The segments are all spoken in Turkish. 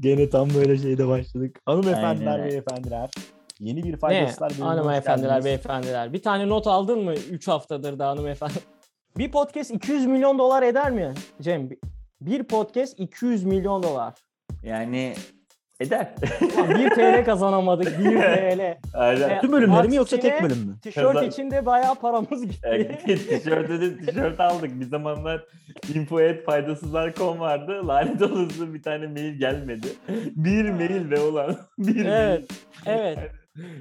Gene tam böyle şeyde başladık. Hanımefendiler, Aynen. beyefendiler. Yeni bir faydasızlar bölümüne Hanımefendiler, beyefendiler. Bir tane not aldın mı 3 haftadır da hanımefendi? Bir podcast 200 milyon dolar eder mi Cem? Bir podcast 200 milyon dolar. Yani eder. Ulan 1 TL kazanamadık 1 TL. Aynen. E, Tüm bölümleri mi yoksa tek bölüm mü? Tişört Kazan- için de bayağı paramız gitti. Yani tişört dedi, tişört aldık. Bir zamanlar info.faydasızlar.com vardı. Lanet olası bir tane mail gelmedi. Bir mail ve olan. Bir Evet, evet. mail.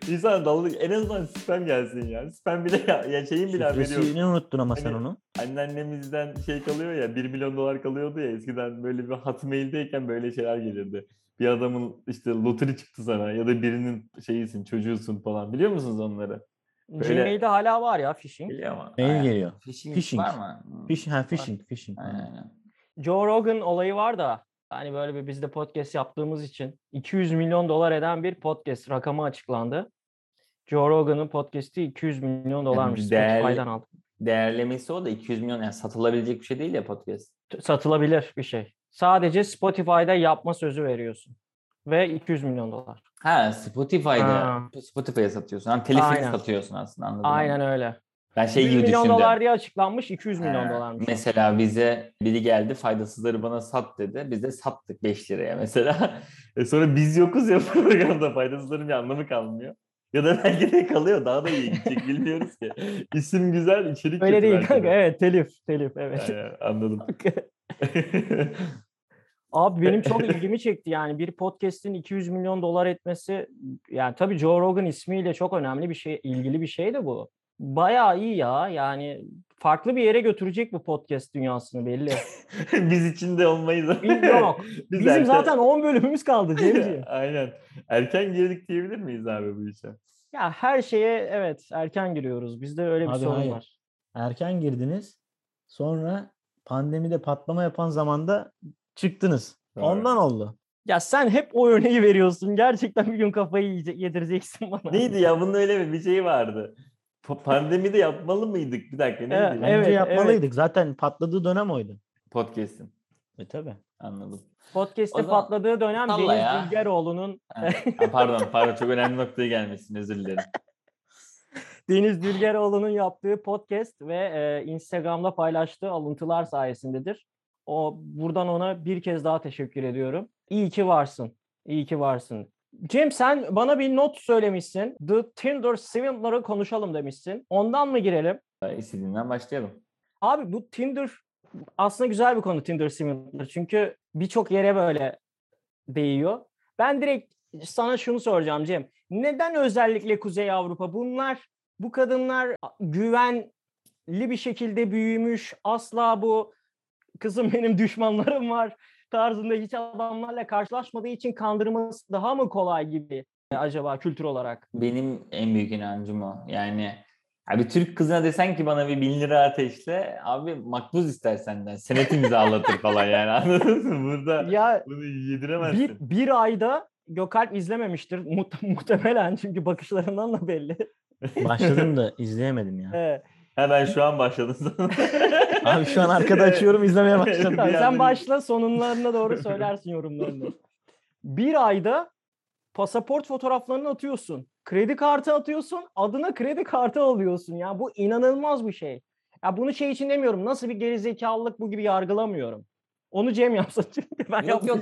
İnsan dalga en azından spam gelsin ya. Spam bile ya, ya şeyin bile haberi yok. Şifresini unuttun ama sen Hani- onu. Anneannemizden şey kalıyor ya 1 milyon dolar kalıyordu ya eskiden böyle bir hotmail'deyken böyle şeyler gelirdi. Bir adamın işte loteri çıktı sana ya da birinin şeyisin çocuğusun falan biliyor musunuz onları? Böyle- Gmail'de hala var ya phishing. Geliyor ama. Mail geliyor. Phishing, Phishing. var mı? Hmm. Phishing, ha phishing, phishing. Aynen. Joe Rogan olayı var da hani böyle bir biz de podcast yaptığımız için 200 milyon dolar eden bir podcast rakamı açıklandı. Joe Rogan'ın podcast'i 200 milyon dolarmış. değerli- Spotify'dan aldım. Değerlemesi o da 200 milyon yani satılabilecek bir şey değil ya podcast. Satılabilir bir şey. Sadece Spotify'da yapma sözü veriyorsun. Ve 200 milyon dolar. Ha Spotify'da Ha. Spotify'a satıyorsun. Hem telifini Aynen. satıyorsun aslında anladım. Aynen öyle. Ben şey 100 gibi milyon düşündüm. dolar diye açıklanmış 200 milyon Ha, dolarmış. Mesela bize biri geldi faydasızları bana sat dedi. Biz de sattık 5 liraya mesela. E sonra biz yokuz ya programda faydasızların bir anlamı kalmıyor. Ya da belki de kalıyor daha da iyi gidecek bilmiyoruz ki. İsim güzel içerik Öyle değil kanka. de. Evet telif. Telif evet. Yani anladım. Abi benim çok ilgimi çekti yani bir podcast'in 200 milyon dolar etmesi yani tabii Joe Rogan ismiyle çok önemli bir şey ilgili bir şey de bu. Bayağı iyi ya yani farklı bir yere götürecek bu podcast dünyasını belli. biz içinde olmayız. Yok. Biz Bizim erken- zaten 10 bölümümüz kaldı Cemciğim. Aynen. Erken girdik diyebilir miyiz abi bu işe? Ya her şeye evet erken giriyoruz. Bizde öyle bir Abi sorun hayır. var. Erken girdiniz. Sonra pandemide patlama yapan zamanda çıktınız. Doğru. Ondan oldu. Ya sen hep o örneği veriyorsun. Gerçekten bir gün kafayı yiyecek, yedireceksin bana. Neydi ya bunun öyle mi bir şey vardı. Pa- Pandemide yapmalı mıydık? Bir dakika neydi? Evet? Bence evet. yapmalıydık. Zaten patladığı dönem oydu. Podcast'in. E tabi. Anladım. Podcast'te zaman patladığı dönem Deniz ya. Dülgeroğlu'nun pardon pardon çok önemli noktaya gelmişsin özür dilerim. Deniz Dülgeroğlu'nun yaptığı podcast ve e, Instagram'da paylaştığı alıntılar sayesindedir. O buradan ona bir kez daha teşekkür ediyorum. İyi ki varsın. İyi ki varsın. Cem sen bana bir not söylemişsin. The Tinder Swindler'ı konuşalım demişsin. Ondan mı girelim? İstediğinden başlayalım. Abi bu Tinder aslında güzel bir konu Tinder Swindler. Çünkü birçok yere böyle değiyor. Ben direkt sana şunu soracağım Cem. Neden özellikle Kuzey Avrupa? Bunlar bu kadınlar güvenli bir şekilde büyümüş. Asla bu kızım benim düşmanlarım var tarzında hiç adamlarla karşılaşmadığı için kandırması daha mı kolay gibi acaba kültür olarak? Benim en büyük inancım o. Yani abi Türk kızına desen ki bana bir bin lira ateşle abi makbuz ister senden. Senet imzalatır falan yani anladın mı? Burada Ya bunu bir, yediremezsin. bir ayda Gökalp izlememiştir muht- muhtemelen çünkü bakışlarından da belli. Başladım da izleyemedim ya. Evet. Ha ben şu an başladım. Abi şu an arkada açıyorum izlemeye başladım. Bir sen anda- başla sonunlarına doğru söylersin yorumlarını. Bir ayda pasaport fotoğraflarını atıyorsun. Kredi kartı atıyorsun. Adına kredi kartı alıyorsun. Ya bu inanılmaz bir şey. Ya bunu şey için demiyorum. Nasıl bir gerizekalılık bu gibi yargılamıyorum. Onu Cem yapsın çünkü ben yok yok.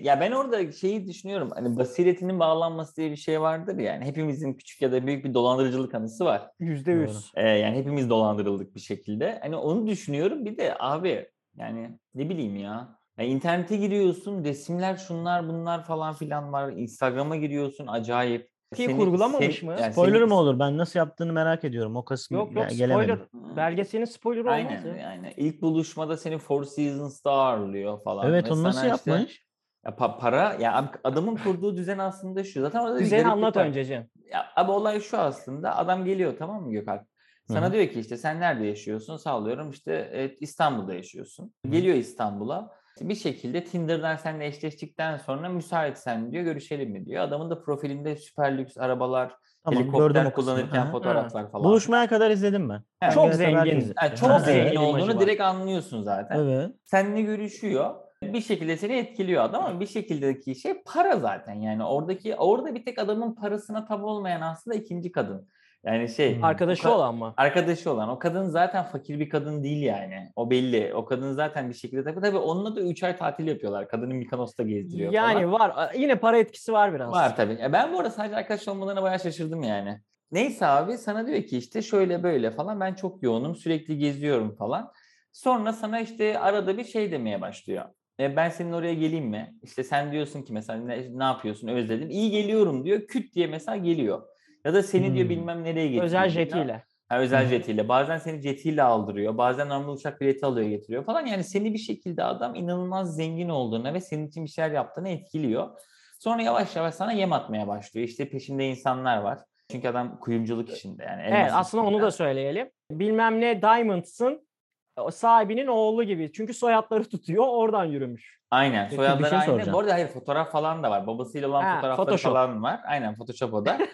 Ya ben orada şeyi düşünüyorum. Hani basiretinin bağlanması diye bir şey vardır ya. Yani hepimizin küçük ya da büyük bir dolandırıcılık anısı var. Yüzde yüz. Ee, yani hepimiz dolandırıldık bir şekilde. Hani onu düşünüyorum. Bir de abi yani ne bileyim ya. Ya internete giriyorsun, resimler şunlar bunlar falan filan var. Instagram'a giriyorsun acayip. Ki Seni- kurgulamamış mı? yani Spoiler seni- mı olur? Ben nasıl yaptığını merak ediyorum. O kısmı Yok yok ge- gelemedim. spoiler. Belgeselin spoiler olmaz Aynen, ya. aynen. İlk buluşmada seni Four Seasons'ta ağırlıyor falan. Evet Ve onu nasıl işte- yapmış? ya pa- para ya adamın kurduğu düzen aslında şu. Zaten orada bir Düzeni anlat önce Cem. Ya abi olay şu aslında. Adam geliyor tamam mı Gökalp? Sana Hı hı. diyor ki işte sen nerede yaşıyorsun? Sağlıyorum işte evet, İstanbul'da yaşıyorsun. Geliyor İstanbul'a. Bir şekilde Tinder'dan seninle eşleştikten sonra müsaitsen diyor görüşelim mi diyor. Adamın da profilinde süper lüks arabalar, Tamam helikopter kullanırken Aha. fotoğraflar falan. Buluşmaya kadar izledim ben. Yani Çok zengin. Yani Çok Ha, zengin evet. olduğunu direkt anlıyorsun zaten. Evet. Seninle görüşüyor. Bir şekilde seni etkiliyor adam ama bir şekildeki şey para zaten. Yani oradaki orada bir tek adamın parasına tabi olmayan aslında ikinci kadın. Yani şey. Arkadaşı olan mı? arkadaşı olan o kadın zaten fakir bir kadın değil yani. O belli. O kadın zaten bir şekilde tabii tabii onunla da 3 ay tatil yapıyorlar. Kadını Mikonos'ta gezdiriyor Yani falan. var. Yine para etkisi var biraz. Var tabii. Ya ben bu arada sadece arkadaş olmalarına bayağı şaşırdım yani. Neyse abi sana diyor ki işte şöyle böyle falan ben çok yoğunum sürekli geziyorum falan. Sonra sana işte arada bir şey demeye başlıyor. E, ben senin oraya geleyim mi? İşte sen diyorsun ki mesela ne, ne yapıyorsun özledim. İyi geliyorum diyor. Küt diye mesela geliyor. Ya da seni diyor Hmm. bilmem nereye getiriyor. Özel jetiyle. Ha, özel Hı. jetiyle. Bazen seni jetiyle aldırıyor. Bazen normal uçak bileti alıyor getiriyor falan. Yani seni bir şekilde adam inanılmaz zengin olduğuna ve senin için bir şeyler yaptığını etkiliyor. Sonra yavaş yavaş sana yem atmaya başlıyor. İşte peşinde insanlar var. Çünkü adam kuyumculuk işinde yani. Evet aslında onu işinde. da söyleyelim. Bilmem ne Diamonds'ın o sahibinin oğlu gibi. Çünkü soyadları tutuyor oradan yürümüş. Aynen. Peki, Soyadları şey aynı. soracağım. Bu arada hayır fotoğraf falan da var. Babasıyla olan Ha, fotoğrafları Photoshop. falan var. Aynen Photoshop o da.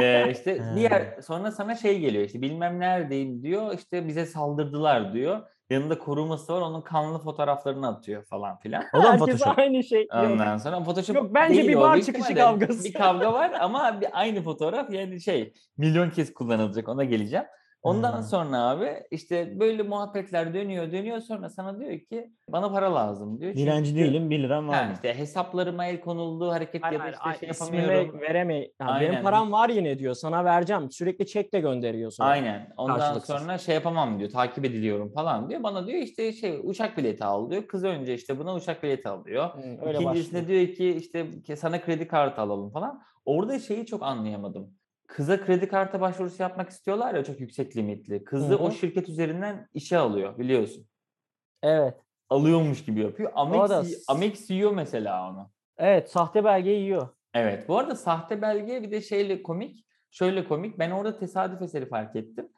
ee, işte diğer sonra sana şey geliyor işte bilmem neredeyim diyor. işte bize saldırdılar diyor. Yanında koruması var. Onun kanlı fotoğraflarını atıyor falan filan. O da Herkes Photoshop? aynı şey. Yok. Ondan sonra Photoshop Yok, bence değil bir bar çıkışı ihtimalle kavgası. Bir kavga var ama bir aynı fotoğraf yani şey milyon kez kullanılacak ona geleceğim. Ondan Ha. sonra abi işte böyle muhabbetler dönüyor dönüyor sonra sana diyor ki bana para lazım diyor. Çünkü Dilenci diyor, değilim 1 liram var Ha, işte hesaplarıma el konuldu hareket Hayır, ya da hayır, işte ay- şey yapamıyorum. vereme. Ya Aynen. Benim param var yine diyor. Sana vereceğim. Sürekli çek de gönderiyor sonra. Aynen. Ondan Karşılıksız. sonra şey yapamam diyor. Takip ediliyorum falan diyor. Bana diyor işte şey uçak bileti al diyor. Kız önce işte buna uçak bileti alıyor. Hı, öyle İkincisinde başlıyor. diyor ki işte sana kredi kartı alalım falan. Orada şeyi çok anlayamadım. Kıza kredi kartı başvurusu yapmak istiyorlar ya çok yüksek limitli. Kızı Hı hı. o şirket üzerinden işe alıyor biliyorsun. Evet. Alıyormuş gibi yapıyor. Amex, da- Amex yiyor mesela onu. Evet. Sahte belge yiyor. Evet. Bu arada sahte belge bir de şeyle komik. Şöyle komik. Ben orada tesadüf eseri fark ettim.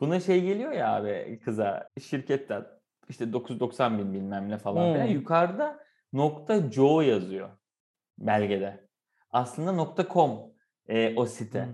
Buna şey geliyor ya abi kıza şirketten işte 990 bin bilmem ne falan. filan. Hmm. Yukarıda nokta .co yazıyor belgede. Aslında nokta .com e, o site. Hmm.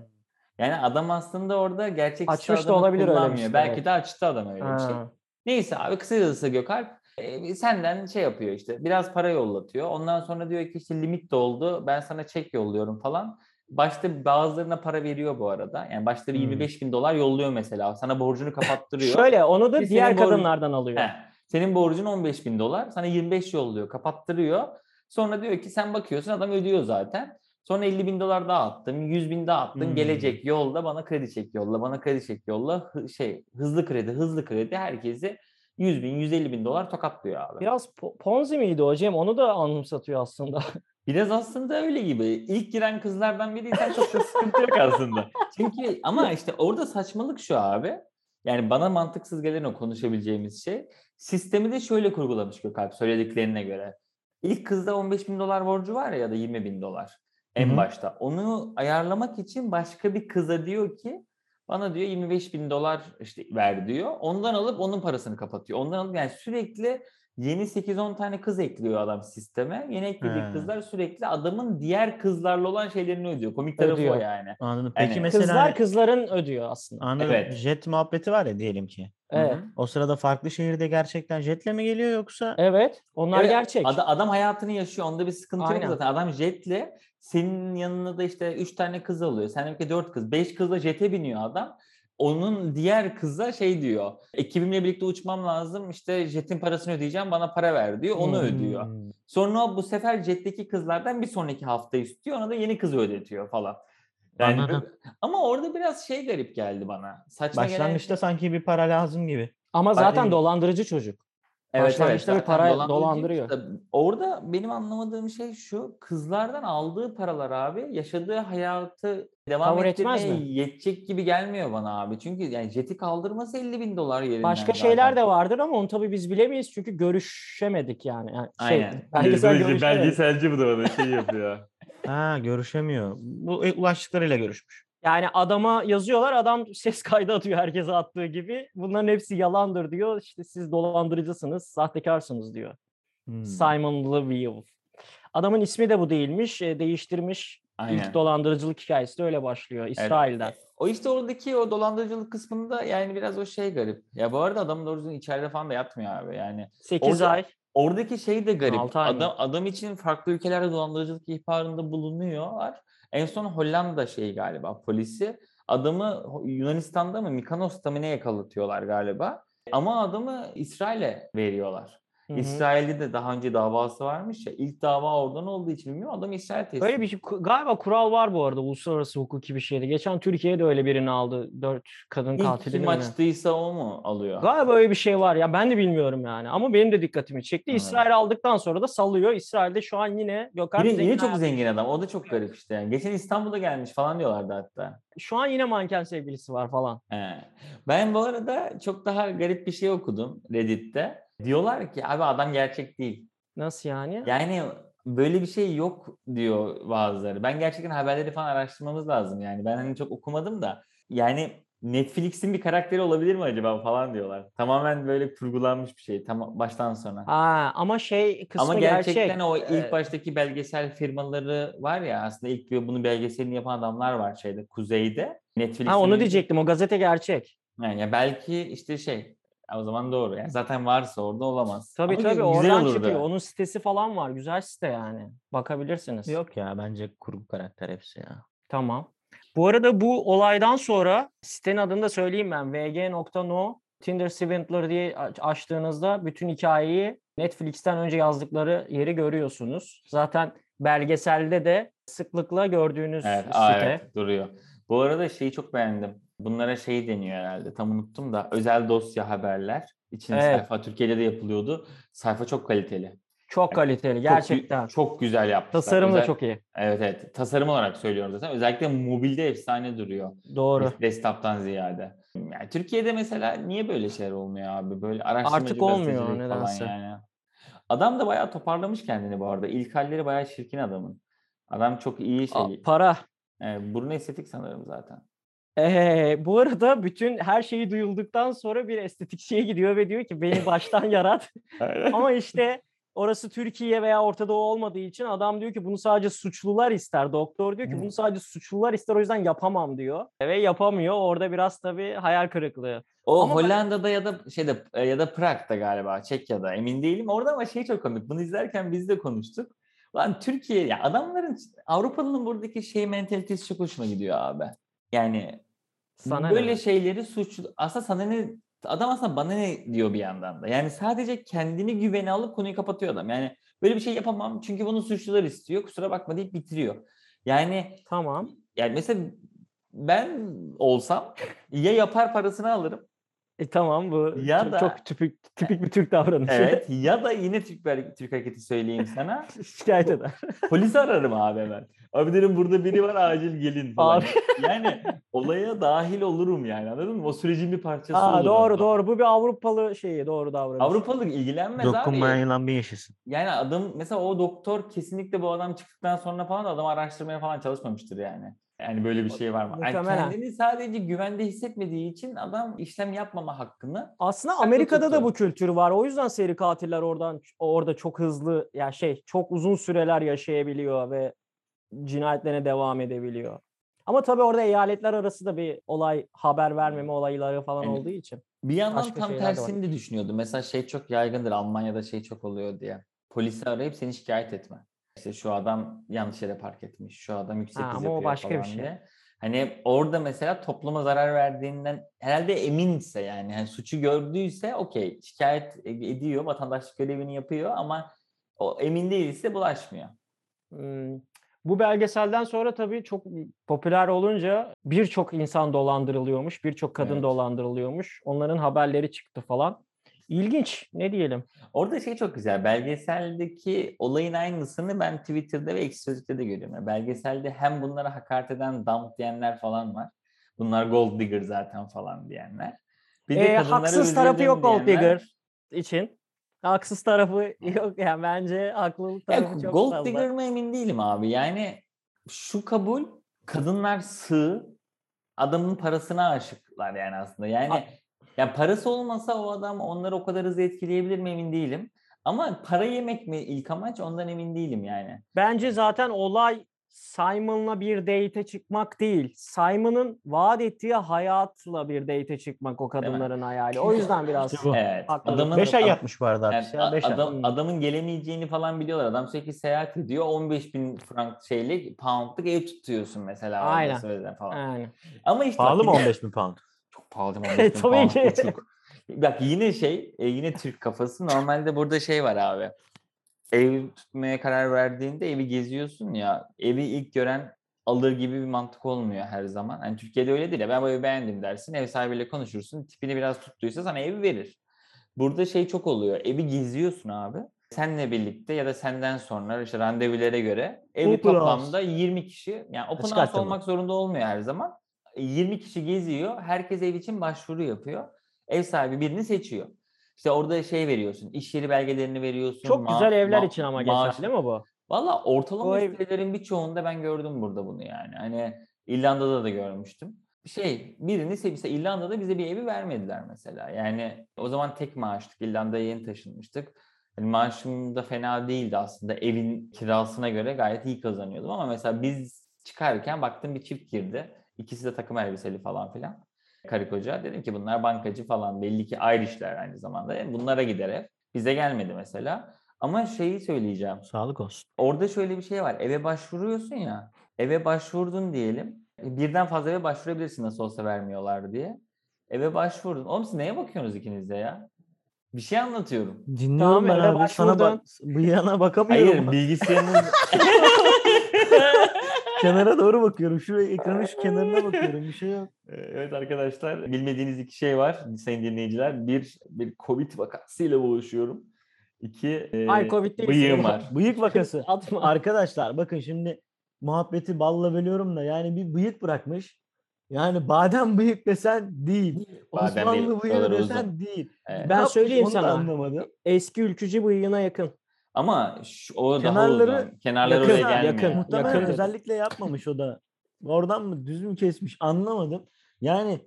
Yani adam aslında orada gerçek Açmış da olabilir öyle kullanmıyor. site, Belki evet. de açtı adam öyle bir şey. Ha. Neyse abi kısacası Gökalp e, senden şey yapıyor işte biraz para yollatıyor. Ondan sonra diyor ki işte limit doldu ben sana çek yolluyorum falan. Başta bazılarına para veriyor bu arada. Yani başları Hmm. 25 bin dolar yolluyor mesela. Sana borcunu kapattırıyor. Şöyle onu da Bir diğer senin borcun- kadınlardan alıyor. Heh, senin borcun 15 bin dolar. Sana 25 yolluyor, kapattırıyor. Sonra diyor ki sen bakıyorsun adam ödüyor zaten. Sonra 50 bin dolar daha attım, 100 bin daha attım. Hmm. Gelecek yolda bana kredi çek yolla, bana kredi çek yolla. Hı- şey hızlı kredi, hızlı kredi herkesi 100 bin, 150 bin dolar tokatlıyor abi. Biraz po- Ponzi miydi hocam? Onu da anımsatıyor aslında. Biraz aslında öyle gibi. İlk giren kızlardan biriysen çok da sıkıntı yok aslında. Çünkü ama işte orada saçmalık şu abi. Yani bana mantıksız gelen o konuşabileceğimiz şey. Sistemi de şöyle kurgulamış Gökalp söylediklerine göre. İlk kızda 15 bin dolar borcu var ya ya da 20 bin dolar en Hı hı. başta. Onu ayarlamak için başka bir kıza diyor ki bana diyor 25 bin dolar işte ver diyor. Ondan alıp onun parasını kapatıyor. Ondan alıp yani sürekli yeni 8-10 tane kız ekliyor adam sisteme. Yeni eklediği He. kızlar sürekli adamın diğer kızlarla olan şeylerini ödüyor. Komik tarafı Ödüyor. o yani. Anladım. Yani Peki mesela Kızlar kızların ödüyor aslında. anladım. Evet. Jet muhabbeti var ya diyelim ki. Evet. Hı hı. O sırada farklı şehirde gerçekten jetle mi geliyor yoksa? Evet. Onlar Evet, gerçek. Ada- adam hayatını yaşıyor. Onda bir sıkıntı Aynen. yok zaten. Adam jetle senin yanına da işte 3 tane kız alıyor. Seninki 4 kız. 5 kızla jete biniyor adam. Onun diğer kıza şey diyor. Ekibimle birlikte uçmam lazım. İşte jetin parasını ödeyeceğim. Bana para ver diyor. Onu Hmm. ödüyor. Sonra bu sefer jetteki kızlardan bir sonraki hafta istiyor. Ona da yeni kızı ödetiyor falan. Yani Anladım. ama orada biraz şey garip geldi bana. Saçma gelen Başlangıçta şey- sanki bir para lazım gibi. Ama zaten Hani- dolandırıcı çocuk. Evet, Başlangıçta bir para dolandırıyor. işte. Orada benim anlamadığım şey şu. Kızlardan aldığı paralar abi yaşadığı hayatı devam etmez ettirmeye mi? yetecek gibi gelmiyor bana abi. Çünkü yani jeti kaldırması 50 bin dolar yerinden Başka zaten. şeyler de vardır ama onu tabii biz bilemeyiz çünkü görüşemedik yani. yani şey, Aynen. belgesel belgeselci bu da bana şey yapıyor. Ha görüşemiyor. Bu e, ulaştıklarıyla görüşmüş. Yani adama yazıyorlar adam ses kaydı atıyor herkese attığı gibi. Bunların hepsi yalandır diyor. İşte siz dolandırıcısınız, sahtekarsınız diyor. Hmm. Simon Leviev. Adamın ismi de bu değilmiş. e, değiştirmiş. Aynen. İlk dolandırıcılık hikayesi de öyle başlıyor. İsrail'den. O işte oradaki o dolandırıcılık kısmında yani biraz o şey garip. Ya bu arada adam doğru düzgün içeride falan da yatmıyor abi. Yani 8 Orada- ay. oradaki şey de garip. Adam adam için farklı ülkelerde dolandırıcılık ihbarında bulunuyorlar. En son Hollanda şey galiba polisi adamı Yunanistan'da mı Mikonos'ta mı ne yakalatıyorlar galiba. Ama adamı İsrail'e veriyorlar. Hı hı. İsrail'de de daha önce davası varmış ya. İlk dava oradan olduğu için bilmiyorum. Adam İsrail teslim. Böyle bir şey galiba kural var bu arada uluslararası hukuki bir şeyde. Geçen Türkiye'de öyle birini aldı. Dört kadın İlk katilini kim mi ne? açtıysa o mu alıyor? Galiba öyle bir şey var ya ben de bilmiyorum yani ama benim de dikkatimi çekti. Evet. İsrail aldıktan sonra da salıyor. İsrail'de şu an yine Gökhan Yine, yine çok zengin adam. O da çok garip işte. Yani. Geçen İstanbul'a gelmiş falan diyorlardı hatta. Şu an yine manken sevgilisi var falan. He. Ben bu arada çok daha garip bir şey okudum Reddit'te. Diyorlar ki abi adam gerçek değil. Nasıl yani? Yani böyle bir şey yok diyor bazıları. Ben gerçekten haberleri falan araştırmamız lazım yani. Ben hani çok okumadım da. Yani Netflix'in bir karakteri olabilir mi acaba falan diyorlar. Tamamen böyle kurgulanmış bir şey tam baştan sona. Ha, ama şey kısmı Ama gerçekten gerçek. o ilk baştaki belgesel firmaları var ya aslında ilk bir bunun belgeselini yapan adamlar var şeyde kuzeyde. Netflix'in Ha onu diyecektim. O gazete gerçek. Yani ya belki işte şey o zaman doğru. Yani zaten varsa orada olamaz. Tabii Ama tabii güzel oradan olurdu. çıkıyor. Onun sitesi falan var. Güzel site yani. Bakabilirsiniz. Yok ya bence kurgu karakter hepsi ya. Tamam. Bu arada bu olaydan sonra sitenin adını da söyleyeyim ben. vg.no Tinder Swindler diye aç- açtığınızda bütün hikayeyi Netflix'ten önce yazdıkları yeri görüyorsunuz. Zaten belgeselde de sıklıkla gördüğünüz Evet, site. aa, evet duruyor. Bu arada şeyi çok beğendim. Bunlara şey deniyor herhalde. Tam unuttum da özel dosya haberler için Evet. sayfa Türkiye'de de yapılıyordu. Sayfa çok kaliteli. Çok kaliteli Çok gü- gerçekten. Çok, güzel yapmışlar. Tasarım da çok iyi. Evet evet. Tasarım olarak söylüyorum zaten. Özellikle mobilde efsane duruyor. Doğru. Desktop'tan ziyade. Yani Türkiye'de mesela niye böyle şeyler olmuyor abi? Böyle araştırmacı Artık olmuyor nedense. yani. Adam da bayağı toparlamış kendini bu arada. İlk halleri bayağı çirkin adamın. Adam çok iyi şey. Para. E, burnu estetik sanırım zaten. Ee, bu arada bütün her şeyi duyulduktan sonra bir estetikçiye gidiyor ve diyor ki beni baştan yarat. Ama işte orası Türkiye veya Orta Doğu olmadığı için adam diyor ki bunu sadece suçlular ister. Doktor diyor ki bunu sadece suçlular ister o yüzden yapamam diyor. Ve yapamıyor. Orada biraz tabii hayal kırıklığı. O Ama ben- Hollanda'da ya da şeyde e, ya da Prag'da galiba Çekya'da emin değilim. Orada ama şey çok komik. Bunu izlerken biz de konuştuk. Lan Türkiye ya adamların Avrupalı'nın buradaki şey mentalitesi çok hoşuma gidiyor abi. Yani Sana böyle ne? şeyleri suç aslında sana ne adam aslında bana ne diyor bir yandan da. Yani sadece kendini güvene alıp konuyu kapatıyor adam. Yani böyle bir şey yapamam çünkü bunu suçlular istiyor. Kusura bakma deyip bitiriyor. Yani Tamam. yani mesela ben olsam ya yapar parasını alırım E tamam bu Ya çok, da- çok tipik tipik bir Türk davranışı. Evet ya da yine Türk, Türk hareketi söyleyeyim sana. Şikayet eder. Polisi ararım abi hemen. Abi derim burada biri var acil gelin falan. Abi. Yani olaya dahil olurum yani anladın mı? O sürecin bir parçası Aa, olurum. doğru doğru. Bu bir Avrupalı şeyi. Doğru davranış. Avrupalı ilgilenmez Dokunmayan abi. yılan bir yaşasın. Yani adam mesela o doktor kesinlikle bu adam çıktıktan sonra falan da adam araştırmaya falan çalışmamıştır yani. Yani böyle bir şey var mı? Yani kendini sadece güvende hissetmediği için adam işlem yapmama hakkını Aslında Amerika'da da tutuyor. bu kültür var. O yüzden seri katiller oradan orada çok hızlı ya şey çok uzun süreler yaşayabiliyor ve cinayetlerine devam edebiliyor. Ama tabii orada eyaletler arası da bir olay haber vermeme olayları falan Yani olduğu için. Bir yandan Başka tam tersini de düşünüyordum. Mesela şey çok yaygındır. Almanya'da şey çok oluyor diye. Polisi arayıp seni şikayet etme. İşte şu adam yanlış yere park etmiş. Şu adam yüksek Ha, hız ama o başka bir şey. diye. Hani orada mesela topluma zarar verdiğinden herhalde eminse yani, yani suçu gördüyse okey şikayet e- ediyor. Vatandaşlık görevini yapıyor ama o emin değilse bulaşmıyor. Hmm, Bu belgeselden sonra tabii çok popüler olunca birçok insan dolandırılıyormuş, birçok kadın Evet. dolandırılıyormuş. Onların haberleri çıktı falan. İlginç, ne diyelim. Orada şey çok güzel. Belgeseldeki olayın aynısını ben Twitter'da ve Ekşi Sözlük'te de görüyorum. Yani belgeselde hem bunlara hakaret eden dump diyenler falan var. Bunlar gold digger zaten falan diyenler. Bir Ee, kadınlara haksız tarafı yok Gold diyenler- Digger için. Haksız tarafı yok yani bence haklılık Ya, tarafı çok gold fazla. digger mı emin değilim abi. Yani şu kabul kadınlar sığ adamın parasına aşıklar yani aslında. Yani A- ya parası olmasa o adam onları o kadar hızlı etkileyebilir mi emin değilim. Ama para yemek mi ilk amaç ondan emin değilim yani. Bence zaten olay Simon'la bir date'e çıkmak değil. Simon'ın vaat ettiği hayatla bir date'e çıkmak o kadınların hayali. O yüzden biraz. Evet. Adamın, 5 ay yatmış bu arada yani hapis ya. 5 ay. adam, adamın gelemeyeceğini falan biliyorlar. Adam sürekli seyahat ediyor. 15 bin frank şeylik, poundlık ev tutuyorsun mesela. Aynen. falan. yani. Ama işte Pahalı mı yine- 15 bin pound? Pahalı değil mi? 15 bin Tabii ki. Uçuk. Bak yine şey, e, yine Türk kafası. Normalde burada şey var abi. Ev tutmaya karar verdiğinde evi geziyorsun ya. Evi ilk gören alır gibi bir mantık olmuyor her zaman. Hani Türkiye'de öyle değil ya. Ben bu evi beğendim dersin. Ev sahibiyle konuşursun. Tipini biraz tuttuysa sana evi verir. Burada şey çok oluyor. Evi geziyorsun abi. Senle birlikte ya da senden sonra işte randevulara göre evi Open house. toplamda 20 kişi yani open Açık house olmak zorunda olmuyor her zaman. 20 kişi geziyor. Herkes ev için başvuru yapıyor. Ev sahibi birini seçiyor. İşte orada şey veriyorsun. iş yeri belgelerini veriyorsun. Çok ma- güzel evler ma- için ama maaş- değil mi bu? Valla ortalama O ev- sitelerin birçoğunda ben gördüm burada bunu yani. Hani İrlanda'da da görmüştüm. Şey birini se- mesela İrlanda'da bize bir evi vermediler mesela. Yani o zaman tek maaştık. İrlanda'ya yeni taşınmıştık. Yani maaşım da fena değildi aslında. Evin kirasına göre gayet iyi kazanıyordum ama mesela biz çıkarken baktım bir çift girdi. İkisi de takım elbiseli falan filan. Karı koca. Dedim ki bunlar bankacı falan. Belli ki Irish'ler aynı zamanda. Yani bunlara gider ev. Bize gelmedi mesela. Ama şeyi söyleyeceğim Sağlık olsun. orada şöyle bir şey var. Eve başvuruyorsun ya. Eve başvurdun diyelim. Birden fazla eve başvurabilirsin nasıl olsa vermiyorlar diye. Eve başvurdun. Oğlum siz neye bakıyorsunuz ikiniz de ya? Bir şey anlatıyorum. Dinliyorum Tamam, ben abi. Sana bak, bıyığına bakamıyorum. Hayır bilgisayarınız... Kenara doğru bakıyorum. Şuraya ekranın şu kenarına bakıyorum. Bir şey yok. evet arkadaşlar bilmediğiniz iki şey var sayın dinleyiciler. Bir, bir Covid vakasıyla boğuşuyorum. İki e, Ay, Covid değil, bıyığım var. Bıyık vakası. Atma. Arkadaşlar bakın şimdi muhabbeti balla bölüyorum da yani bir bıyık bırakmış. Yani badem bıyık desen değil. Badem Osmanlı bıyığı desen uzun. değil. Evet. Ben söyleyeyim onu da sana. anlamadım. Eski ülkücü bıyığına yakın. Ama şu, o daha Kenarları uzun. Kenarları yakın, oraya gelmiyor. yakın. Muhtemelen yakın. özellikle yapmamış o da. Oradan mı düz mü kesmiş anlamadım. Yani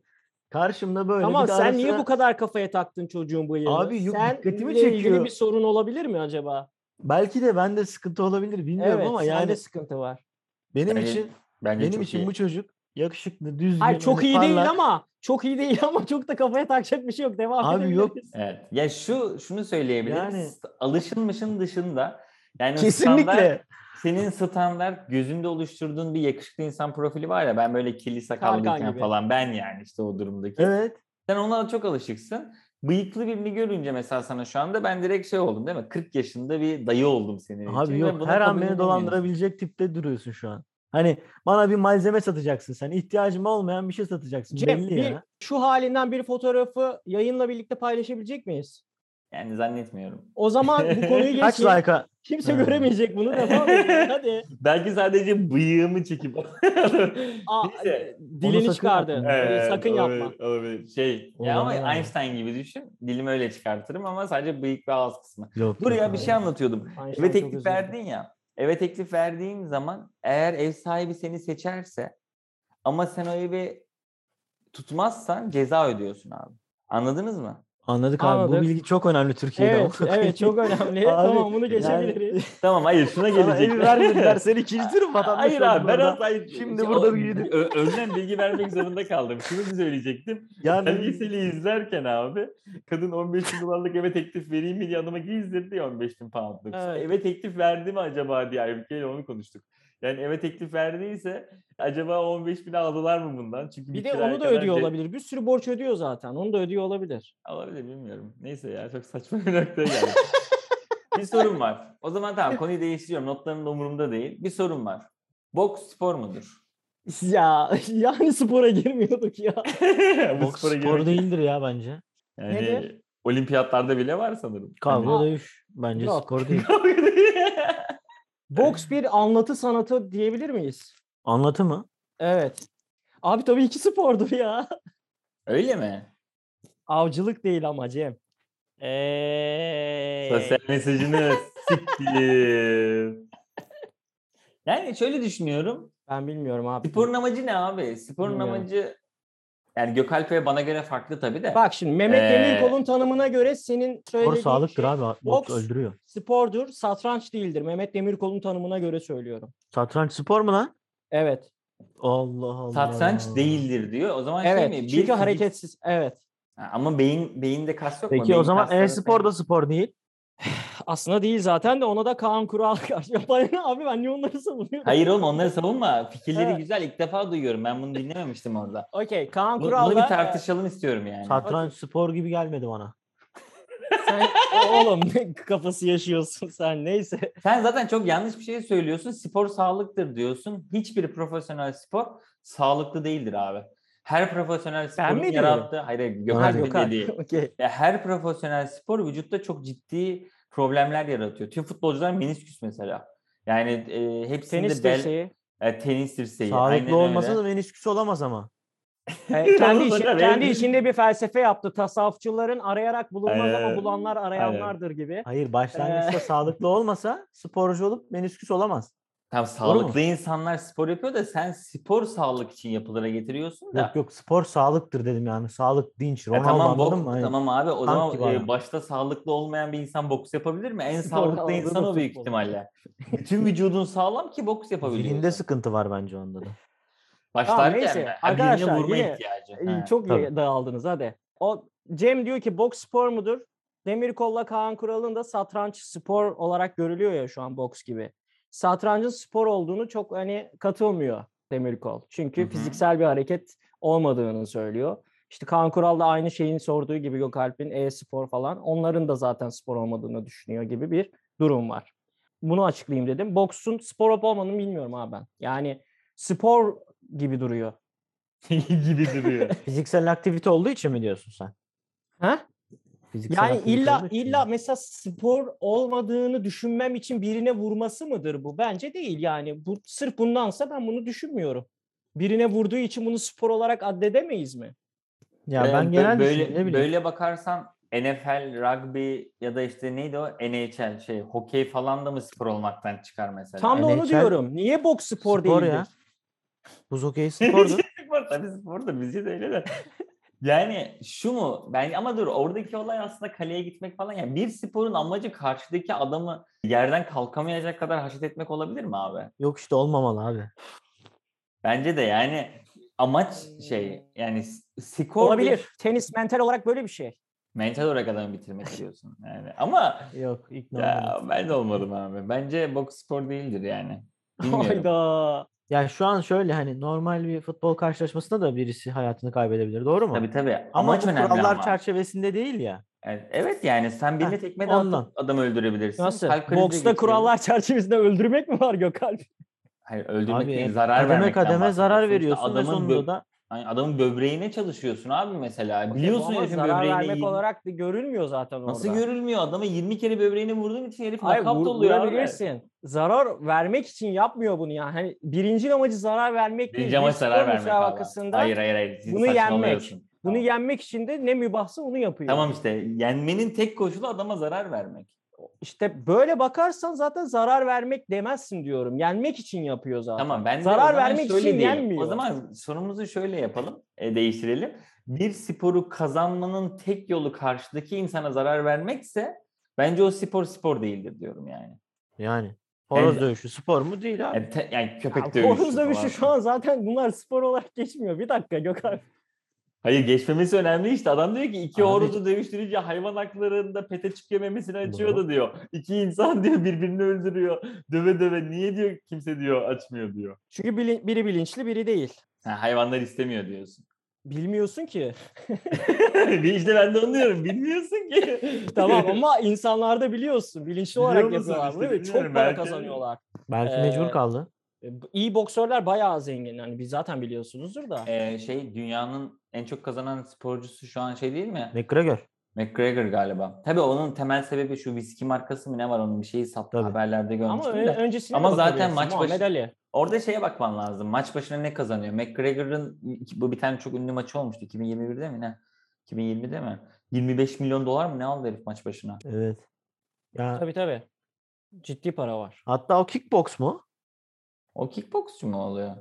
karşımda böyle Ama sen ara niye bu kadar kafaya taktın çocuğun bıyığını? Abi yok, Sen dikkatimi ilgili çekiyor. bir sorun olabilir mi acaba? Belki de bende sıkıntı olabilir bilmiyorum evet, ama yani sıkıntı var. benim Bence- için benim için iyi. bu çocuk yakışıklı, düzgün, Hayır çok hani iyi değil parlak. ama çok iyi değil ama çok da kafaya takacak bir şey yok. Devam Abi yok. Evet. Ya şu şunu söyleyebiliriz. Yani- Alışılmışın dışında yani Kesinlikle. standart- senin standart gözünde oluşturduğun bir yakışıklı insan profili var ya ben böyle kirli sakallıyken falan ben yani işte o durumdaki. Evet. Sen ona çok alışıksın. Bıyıklı birini görünce mesela sana şu anda ben direkt şey oldum değil mi? 40 yaşında bir dayı oldum senin için. Abi yok her an beni dolandırabilecek tipte duruyorsun şu an. Hani bana bir malzeme satacaksın sen. ihtiyacım olmayan bir şey satacaksın. Cem Belli bir, ya. şu halinden bir fotoğrafı yayınla birlikte paylaşabilecek miyiz? Yani zannetmiyorum. O zaman bu konuyu Kaç geçeyim. like'a? Kimse göremeyecek bunu. Devam edelim. Hadi. Belki sadece bıyığımı çekip Aa, Neyse. dilini sakın çıkardı. yapma. Evet, sakın yapma. olabilir, olabilir. Şey, ya ama zaman- Einstein gibi düşün. Dilimi öyle çıkartırım ama sadece bıyık ve ağız kısmı. Yok. Dur ya bir şey anlatıyordum. Einstein özür teklif verdin ya. Eve teklif verdiğin zaman eğer ev sahibi seni seçerse ama sen o evi tutmazsan ceza ödüyorsun abi. Anladınız mı? Anladık abi. Bu bilgi çok önemli Türkiye'de. Evet, evet çok önemli. Abi, tamam bunu yani- geçebiliriz. Tamam hayır şuna gelecek. evi vermediler. Sen ikinci sınıf vatandaş Hayır abi ben hayır. Şimdi burada ö- önden bilgi vermek zorunda kaldım. Şunu söyleyecektim. Yani Belgeseli izlerken abi kadın 15 bin dolarlık eve teklif vereyim mi diye adama gizdirdi ya 15 bin poundlık. Evet. Eve teklif verdi mi acaba diye ile onu konuştuk. Yani eve teklif verdiyse acaba 15 bin aldılar mı bundan? Çünkü Bir de onu da ödüyor ce- olabilir. Bir sürü borç ödüyor zaten. Onu da ödüyor olabilir. Olabilir bilmiyorum. Neyse ya çok saçma bir noktaya geldik. bir sorum var. O zaman tamam konuyu değiştiriyorum. Notlarım da umurumda değil. Bir sorum var. Boks spor mudur? Ya yani spora girmiyorduk ya. Boks spora spor girmek- değildir ya bence. Yani Nedir? olimpiyatlarda bile var sanırım. Kavga Aa, dövüş. Bence yok. spor değil. Boks bir anlatı sanatı diyebilir miyiz? Anlatı mı? Evet. Abi tabii iki spordur ya. Öyle mi? Avcılık değil ama Cem. Eee. Sosyal mesajını siktir. Yani şöyle düşünüyorum. Ben bilmiyorum abi. Sporun amacı ne abi? Sporun Bilmiyorum. amacı Yani Gökalp ve bana göre farklı tabii de. Bak şimdi Mehmet Ee, Demirkol'un tanımına göre senin Spor söylediğin sağlıktır şey abi. Boks öldürüyor. spordur, satranç değildir. Mehmet Demirkol'un tanımına göre söylüyorum. Satranç spor mu lan? Evet. Allah Allah. Satranç değildir diyor. O zaman Evet. şey mi? çünkü hareketsiz. Evet. Ama beyin beyinde kas yok mu? Peki o zaman e-spor da spor değil. Aslında değil zaten de ona da Kaan Kural karşı. Ya bana ne abi ben niye onları savunuyorum? Hayır oğlum onları savunma. Fikirleri Evet. güzel. İlk defa duyuyorum. Ben bunu dinlememiştim orada. Okey Kaan Bunu, Kural bunu bir tartışalım istiyorum yani. Satranç spor gibi gelmedi bana. sen, oğlum ne kafası yaşıyorsun sen neyse. Sen zaten çok yanlış bir şey söylüyorsun. Spor sağlıktır diyorsun. Hiçbir profesyonel spor sağlıklı değildir abi. Her profesyonel sporun yarattığı, hayır hayır, Ha, Gökalp'in Gökhan. dediği. Okey. Ya her profesyonel spor vücutta çok ciddi problemler yaratıyor. Tüm futbolcular menisküs mesela. Yani e, hepsinde Tenis bel, dirseği. e, tenis dirseği. Sağlıklı olmasa da menisküs olamaz ama. E, kendi, işi- kendi en- içinde bir felsefe yaptı. Tasavvufçuların arayarak bulunmaz ama bulanlar arayanlardır gibi. Hayır başlangıçta sağlıklı olmasa sporcu olup menisküs olamaz. Tam mu? sağlıklı insanlar spor yapıyor da sen spor sağlık için yapılara getiriyorsun da. Yok yok spor sağlıktır dedim yani. Sağlık dinç. Ya Ronaldo tamam boks, mı? Hayır. tamam abi o Tank zaman e, başta sağlıklı olmayan bir insan boks yapabilir mi? En Spor sağlıklı insan o büyük ihtimalle. Bütün vücudun sağlam ki boks yapabiliyorsun. Zihinde sıkıntı var bence onda da. Başlarken neyse, birine arkadaşlar, vurma yine- ihtiyacı. E, Ha. Çok tabii. iyi dağıldınız hadi. O Cem diyor ki boks spor mudur? Demirkol'la Kaan Kural'ın da satranç spor olarak görülüyor ya şu an boks gibi. Satrancın spor olduğunu çok hani katılmıyor Demirkol. Çünkü Hı hı. fiziksel bir hareket olmadığını söylüyor. İşte Kaan Kural da aynı şeyin sorduğu gibi Gökalp'in e-spor falan onların da zaten spor olmadığını düşünüyor gibi bir durum var. Bunu açıklayayım dedim. Boksun spor olup olmadığını bilmiyorum abi ben. Yani spor gibi duruyor. gibi duruyor. Fiziksel aktivite olduğu için mi diyorsun sen? Ha? Fiziksel Yani illa illa mesela spor olmadığını düşünmem için birine vurması mıdır bu? Bence değil yani. Bu sırf bundansa ben bunu düşünmüyorum. Birine vurduğu için bunu spor olarak addedemeyiz mi? Ya Ee, ben bö- genel böyle, ne bileyim. böyle bakarsan NFL, rugby ya da işte neydi o NHL şey hokey falan da mı spor olmaktan çıkar mesela? Tam da onu diyorum. Niye boks spor, spor değildir? ya. Buz hokeyi spordur. spor tabii spordur bizi de öyle de. Yani şu mu? Ben ama dur oradaki olay aslında kaleye gitmek falan. Yani bir sporun amacı karşıdaki adamı yerden kalkamayacak kadar haşet etmek olabilir mi abi? Yok işte olmamalı abi. Bence de yani amaç şey yani skor Olabilir. Tenis mental olarak böyle bir şey. mental olarak adamı bitirmek diyorsun yani. Ama Yok ikna olmadım. ya ben de olmadım abi. Bence boks spor değildir yani. Bilmiyorum. Hayda. Ya şu an şöyle hani normal bir futbol karşılaşmasında da birisi hayatını kaybedebilir. Doğru mu? Tabii tabii. Ama Amaç bu önemli kurallar ama. çerçevesinde değil ya. Yani evet yani sen birine Heh, tekme de ondan. atıp adamı öldürebilirsin. Nasıl? Boksta kurallar çerçevesinde öldürmek mi var Gökalp? Hayır öldürmek Abi değil zarar kademe vermekten kademe zarar bahsediyorsun. İşte veriyorsun ve sonunda da Hani adamın böbreğine çalışıyorsun abi mesela. Okey, bu Biliyorsun herifin zarar böbreğine vermek 20 olarak da görülmüyor zaten Nasıl orada. görülmüyor? Adama 20 kere böbreğine vurduğun için herif Hayır nakavt vur, oluyor abi. vurabilirsin. Zarar vermek için yapmıyor bunu yani. Hani birinci amacı zarar vermek değil. Birinci Bir zarar vermek abi. Hayır hayır hayır. Bunu yenmek. Bunu Tamam. yenmek için de ne mübahsa onu yapıyor. Tamam işte yenmenin tek koşulu adama zarar vermek. İşte böyle bakarsan zaten zarar vermek demezsin diyorum. Yenmek için yapıyor zaten. Tamam ben de o zarar zaman vermek şöyle için diyeyim. yenmiyor. O zaman sorumuzu şöyle yapalım, e, değiştirelim. Bir sporu kazanmanın tek yolu karşıdaki insana zarar vermekse bence o spor spor değildir diyorum yani. yani horoz Ben- dövüşü spor mu değil abi. Yani, te- yani köpek Ya, dövüşü Horoz dövüşü falan. şu an zaten bunlar spor olarak geçmiyor. Bir dakika Gökhan. Hayır geçmemesi önemli işte. Adam diyor ki iki Abi- horozu dövüştürünce hayvan haklarında pete çıkıyor memesini açıyordu diyor. İki insan diyor birbirini öldürüyor. Döve döve niye diyor kimse diyor açmıyor diyor. Çünkü bili- biri bilinçli biri değil. Ha, hayvanlar istemiyor diyorsun. Bilmiyorsun ki. Bir işte ben de onu diyorum. Bilmiyorsun ki. tamam ama insanlarda biliyorsun. Bilinçli Biliyor olarak musun yapıyorlar işte, bunu ve çok para Belki- kazanıyorlar. Belki Ee, mecbur kaldı. E, İyi boksörler bayağı zengin. Hani biz zaten biliyorsunuzdur da. Ee, şey dünyanın en çok kazanan sporcusu şu an şey değil mi? McGregor. McGregor galiba. Tabii onun temel sebebi şu viski markası mı ne var onun bir şeyi sattı Tabii. haberlerde Ama görmüştüm ö- de. öncesine Ama zaten maç başı- Ali. Orada şeye bakman lazım. Maç başına ne kazanıyor? McGregor'ın bu bir tane çok ünlü maçı olmuştu. 2021'de mi ne? 2020'de mi? 25 milyon dolar mı ne aldı herif maç başına? Evet. Ya Tabii tabii. Ciddi para var. hatta o kickbox mu? O kickboksçu mu oluyor?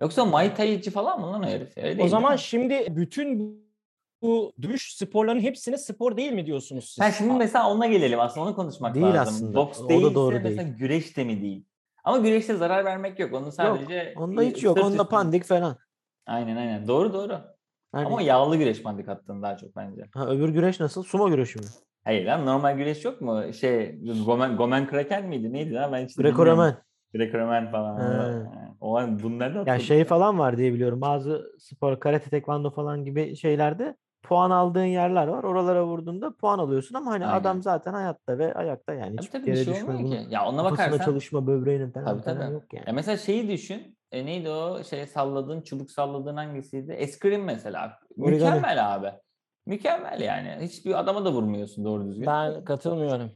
Yoksa Muay Thai'ci falan mı lan o herif? Öyle O zaman mi? şimdi bütün bu dövüş sporlarının hepsine spor değil mi diyorsunuz siz? Ha şimdi mesela ona gelelim aslında onu konuşmak Değil lazım. aslında. Boks O da değilse doğru mesela değil. güreş de mi değil? Ama güreşte zarar vermek yok. Onun sadece Onda hiç yok. Onda üstü- pandik falan. Aynen aynen. Doğru doğru. Hani, Ama yağlı güreş pandik attığın daha çok bence. ha, öbür güreş nasıl? Sumo güreşi mi? Hayır lan normal güreş yok mu? Şey Gomen, Gomen Kraken miydi? Neydi lan? Ben hiç de bilmiyorum. Greco-Roman. Greco-Roman falan. O an bunlar da Ya şey falan var diye biliyorum. Bazı spor, karate, tekvando falan gibi şeylerde puan aldığın yerler var. Oralara vurduğunda puan alıyorsun ama hani Aynen. adam zaten hayatta ve ayakta yani Tabii tabii bir şey düşme. olmuyor Bunun ki. Ya ona bakarsan çalışma böbreğinin falan, Tabii, falan tabii. yok yani. Ya mesela şeyi düşün. E neydi o şey salladığın, çubuk salladığın hangisiydi? Eskrim mesela. Origami. Mükemmel abi. Mükemmel yani. Hiçbir adama da vurmuyorsun doğru düzgün. Ben katılmıyorum.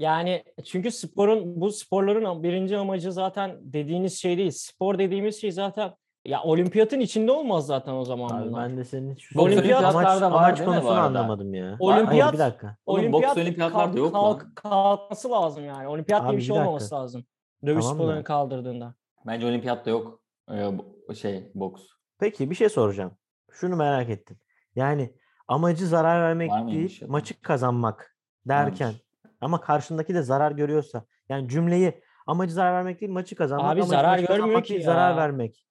Yani çünkü sporun bu sporların birinci amacı zaten dediğiniz şey değil. Spor dediğimiz şey zaten ya olimpiyatın içinde olmaz zaten o zaman Abi bunlar. ben de senin Boks söylediğin amaç, amaç bu konusunu anlamadım ya. Olimpiyat- Hayır bir dakika. Oğlum, boks olimpiyatlarda yok mu? kalk- kalkması lazım yani. Olimpiyat diye Abi bir şey olmaması lazım. Dövüş Tamam sporlarını kaldırdığında. Bence olimpiyatta yok. Ee, şey boks. Peki bir şey soracağım. Şunu merak ettim. Yani amacı zarar vermek değil, maçı kazanmak derken Varmış. Ama karşındaki de zarar görüyorsa yani cümleyi amacı zarar vermek değil, maçı kazanmak, Abi amacı zarar maçı görmüyor ki değil, zarar ya. vermek.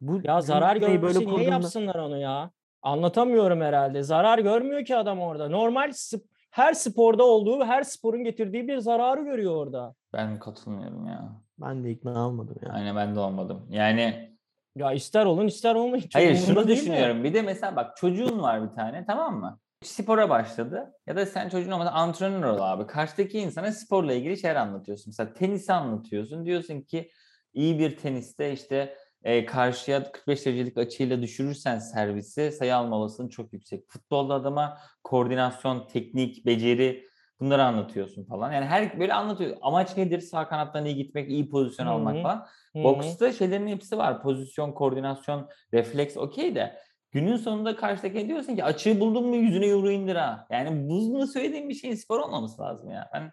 Bu Ya zarar görmesi niye kurduğunda- yapsınlar onu ya? Anlatamıyorum herhalde. Zarar görmüyor ki adam orada. Normal sp- her sporda olduğu, her sporun getirdiği bir zararı görüyor orada. Ben katılmıyorum ya. Ben de ikna olmadım ya. Aynen ben de olmadım. Yani Ya ister olun ister olmayın. Hayır şunu düşünüyorum. Bir de mesela bak çocuğun var bir tane tamam mı? Spora başladı ya da sen çocuğun olmadan antrenör ol abi. Karşıdaki insana sporla ilgili şeyler anlatıyorsun. Mesela tenisi anlatıyorsun. Diyorsun ki iyi bir teniste işte e, karşıya 45 derecelik açıyla düşürürsen servisi sayı alma olasılığın çok yüksek. Futbolda adama koordinasyon, teknik, beceri bunları anlatıyorsun falan. Yani her böyle anlatıyor. Amaç nedir? Sağ kanattan iyi gitmek, iyi pozisyon almak falan. Hı hı. Boksta şeylerin hepsi var. Pozisyon, koordinasyon, refleks okey de günün sonunda karşıdaki diyorsun ki açığı buldun mu yüzüne yumruğu indir ha. Yani bunu söylediğim bir şeyin spor olmaması lazım ya. Ben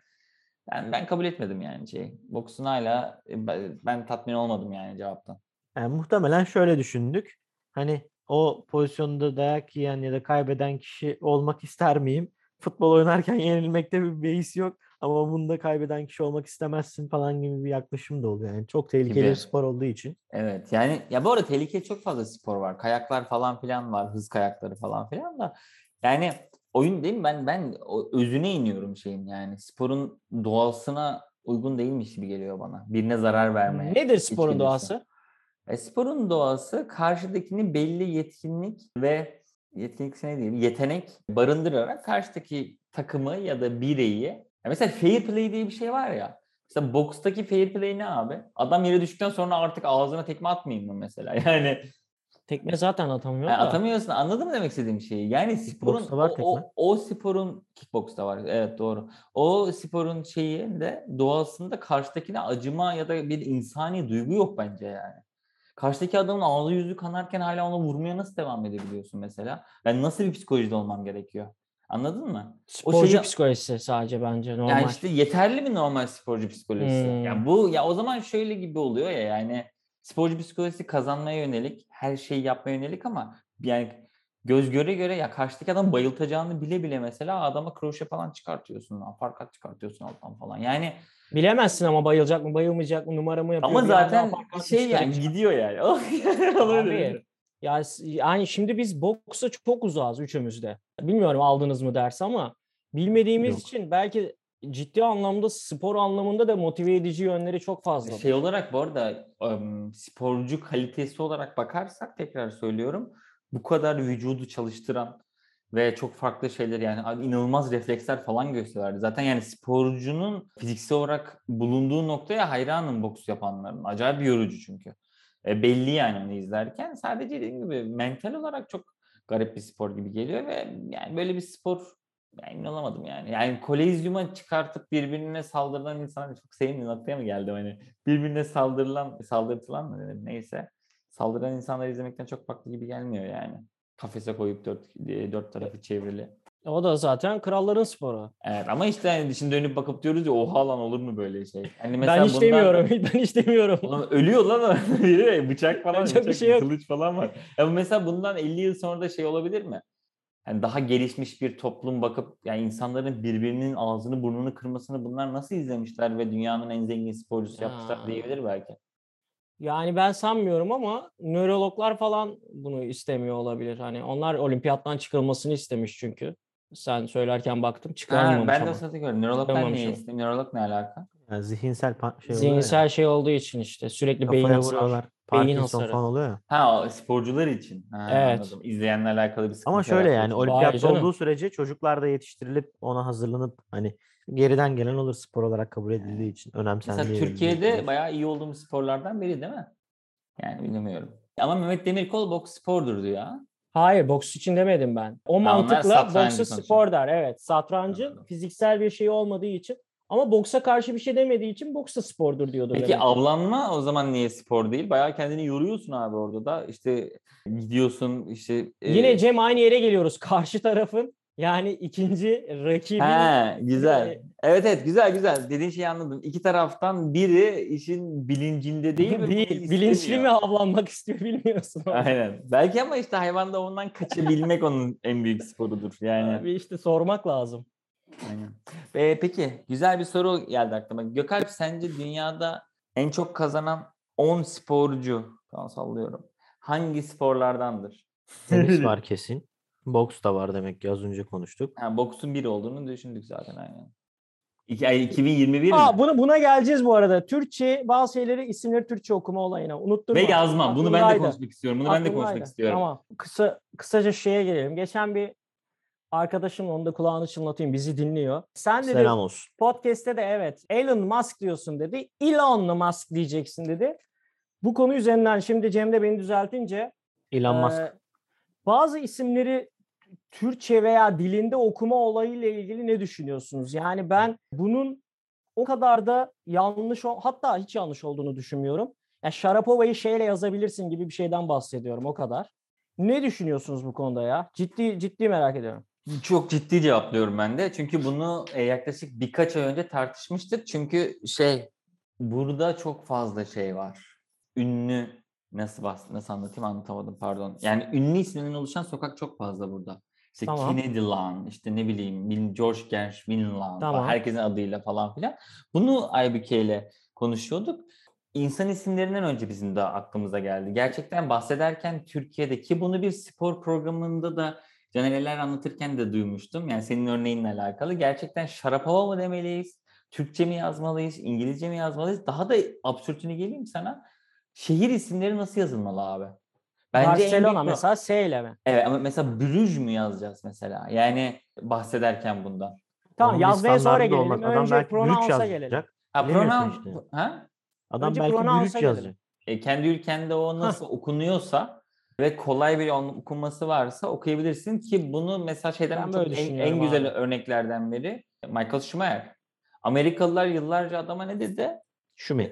ben, ben kabul etmedim yani şey. Boksun hala e, ben, tatmin olmadım yani cevaptan. Yani muhtemelen şöyle düşündük. Hani o pozisyonda dayak yiyen ya da kaybeden kişi olmak ister miyim? Futbol oynarken yenilmekte bir beis yok ama bunda kaybeden kişi olmak istemezsin falan gibi bir yaklaşım da oluyor. Yani çok tehlikeli Gibi. bir spor olduğu için. Evet yani ya bu arada tehlikeli çok fazla spor var. Kayaklar falan filan var. Hız kayakları falan filan da. Yani oyun değil mi? Ben ben özüne iniyorum şeyin yani. Sporun doğasına uygun değilmiş gibi geliyor bana. Birine zarar vermeye. Nedir sporun doğası? E, sporun doğası karşıdakini belli yetkinlik ve yetkinlik ne diyeyim yetenek barındırarak karşıdaki takımı ya da bireyi ya mesela fair play diye bir şey var ya. Mesela bokstaki fair play ne abi? Adam yere düştükten sonra artık ağzına tekme atmayayım mı mesela? Yani Tekme zaten atamıyor yani da. atamıyorsun. Anladın mı demek istediğim şeyi? Yani sporun var o, o, o sporun kickboxta var. Evet doğru. O sporun şeyi de doğasında karşıdakine acıma ya da bir insani duygu yok bence yani. Karşıdaki adamın ağzı yüzü kanarken hala ona vurmaya nasıl devam edebiliyorsun mesela? Ben nasıl bir psikolojide olmam gerekiyor? Anladın mı? Sporcu şeyi- psikolojisi sadece bence normal. Yani işte yeterli mi normal sporcu psikolojisi? Hmm. Yani bu ya o zaman şöyle gibi oluyor ya yani sporcu psikolojisi kazanmaya yönelik, her şeyi yapmaya yönelik ama yani göz göre göre ya karşıdaki adam bayıltacağını bile bile mesela adama kroşe falan çıkartıyorsun, aparkat çıkartıyorsun alttan falan. Yani Bilemezsin ama bayılacak mı bayılmayacak mı numara mı yapıyor. ama zaten şey yani gidiyor yani. Abi, düşünüyorum. Ya s- yani şimdi biz boksa çok uzağız üçümüz de. Bilmiyorum aldınız mı ders ama bilmediğimiz Yok. için belki ciddi anlamda spor anlamında da motive edici yönleri çok fazla. Şey olarak bu arada sporcu kalitesi olarak bakarsak tekrar söylüyorum bu kadar vücudu çalıştıran ve çok farklı şeyler yani inanılmaz refleksler falan gösteriyorlar. Zaten yani sporcunun fiziksel olarak bulunduğu noktaya hayranım boks yapanların. Acayip yorucu çünkü. E, belli yani onu izlerken. Sadece dediğim gibi mental olarak çok garip bir spor gibi geliyor ve yani böyle bir spor ben emin olamadım yani. Yani kolezyuma çıkartıp birbirine saldıran insanlar çok sevimli noktaya mı geldim hani birbirine saldırılan, saldırtılan mı denir neyse. Saldıran insanları izlemekten çok farklı gibi gelmiyor yani. Kafese koyup dört, e, dört tarafı çevrili. O da zaten kralların sporu. Evet ama işte hani şimdi dönüp bakıp diyoruz ya oha lan olur mu böyle şey? Hani ben hiç bundan- demiyorum. Ben hiç demiyorum. Ulan ölüyor lan. Biri, bıçak falan, bir bıçak, şey yok. kılıç falan var. Ya mesela bundan 50 yıl sonra da şey olabilir mi? Yani daha gelişmiş bir toplum bakıp yani insanların birbirinin ağzını burnunu kırmasını bunlar nasıl izlemişler ve dünyanın en zengin sporcusu yapmışlar Ya. diyebilir belki. Yani ben sanmıyorum ama nörologlar falan bunu istemiyor olabilir. Hani onlar olimpiyattan çıkılmasını istemiş çünkü. Sen söylerken baktım Ha, çıkarılmamış ben de o sırada gördüm. Nörologlar Çıkarmamış niye istemiyor? Nörolog ne alaka? Yani zihinsel şey ya, Zihinsel şey olduğu için işte sürekli beyin kafaya hasarı. vuruyorlar. beyin Parkinson hasarı. falan oluyor ya. Ha o sporcular için. Ha, Evet. Anladım. İzleyenle alakalı bir sıkıntı Ama şöyle yani olimpiyatta olduğu sürece çocuklar da yetiştirilip ona hazırlanıp hani geriden gelen olur spor olarak kabul edildiği için önemsendiği. Mesela Türkiye'de için. bayağı iyi olduğumuz sporlardan biri değil mi? Yani bilmiyorum. Ama Mehmet Demirkol boks spordur diyor ya. Hayır boks için demedim ben. O onlar mantıkla satrancı konuşuyor. spor der. Evet satrancın Anladım. fiziksel bir şey olmadığı için ama boksa karşı bir şey demediği için boks da spordur diyordu. Peki demek. avlanma o zaman niye spor değil? Bayağı kendini yoruyorsun abi orada da. İşte gidiyorsun işte. e, Yine Cem aynı yere geliyoruz. Karşı tarafın yani ikinci rakibin He, güzel. e, Evet evet güzel güzel. Dediğin şeyi anladım. İki taraftan biri işin bilincinde değil mi? değil, bilinçli mi avlanmak istiyor bilmiyorsun. Aynen. Belki ama işte hayvanda ondan kaçabilmek onun en büyük sporudur. Yani. Abi işte sormak lazım. Aynen. Ee, peki güzel bir soru geldi aklıma. Gökalp sence dünyada en çok kazanan 10 sporcu, tamam sallıyorum. Hangi sporlardandır? Tenis var kesin. Boks da var demek ki az önce konuştuk. Ha, boksun bir olduğunu düşündük zaten aynen. İki, ay, 2021 Aa, mi? bunu, buna geleceğiz bu arada. Türkçe bazı şeyleri isimleri Türkçe okuma olayına. Unutturma. Ve yazma. Bunu ben de Aklımdaydı. konuşmak istiyorum. Bunu ben de Aklımdaydı. konuşmak istiyorum. Tamam. Kısa, kısaca şeye gelelim. Geçen bir arkadaşım onu da kulağını çınlatayım. Bizi dinliyor. Sen dedi Selam olsun. podcast'te de evet Elon Musk diyorsun dedi. Elon Musk diyeceksin dedi. Bu konu üzerinden şimdi Cem de beni düzeltince Elon Musk. Bazı isimleri Türkçe veya dilinde okuma olayıyla ilgili ne düşünüyorsunuz? Yani ben bunun o kadar da yanlış hatta hiç yanlış olduğunu düşünmüyorum. Ya Sharapova'yı şeyle yazabilirsin gibi bir şeyden bahsediyorum o kadar. Ne düşünüyorsunuz bu konuda ya? Ciddi ciddi merak ediyorum. Çok ciddi cevaplıyorum ben de. Çünkü bunu e, yaklaşık birkaç ay önce tartışmıştık. Çünkü şey burada çok fazla şey var. Ünlü nasıl bas nasıl anlatayım anlatamadım pardon. Yani ünlü isimlerden oluşan sokak çok fazla burada. İşte Tamam. Kennedy Lan, işte ne bileyim George Gershwin Lan, Tamam. herkesin adıyla falan filan. Bunu Aybüke ile konuşuyorduk. İnsan isimlerinden önce bizim de aklımıza geldi. Gerçekten bahsederken Türkiye'deki bunu bir spor programında da Canereler anlatırken de duymuştum. Yani senin örneğinle alakalı. Gerçekten Şarapova mı demeliyiz? Türkçe mi yazmalıyız? İngilizce mi yazmalıyız? Daha da absürtünü geleyim sana. Şehir isimleri nasıl yazılmalı abi? en Barcelona büyük mesela S ile mi? Evet ama mesela Brüj mü yazacağız mesela? Yani bahsederken bundan. Tamam Onun yazmaya sonra gelelim. olmaz. Adam Önce belki pronounce'a Brüç gelelim. Ha, pronoun... işte. Ha? Adam Önce belki pronounce'a Brüç gelelim. yazacak. E, kendi ülkende o nasıl okunuyorsa ve kolay bir on- okunması varsa okuyabilirsin ki bunu mesela şeyden Ben en, en güzel abi. örneklerden biri Michael Schumacher. Amerikalılar yıllarca adama ne dedi? Mu?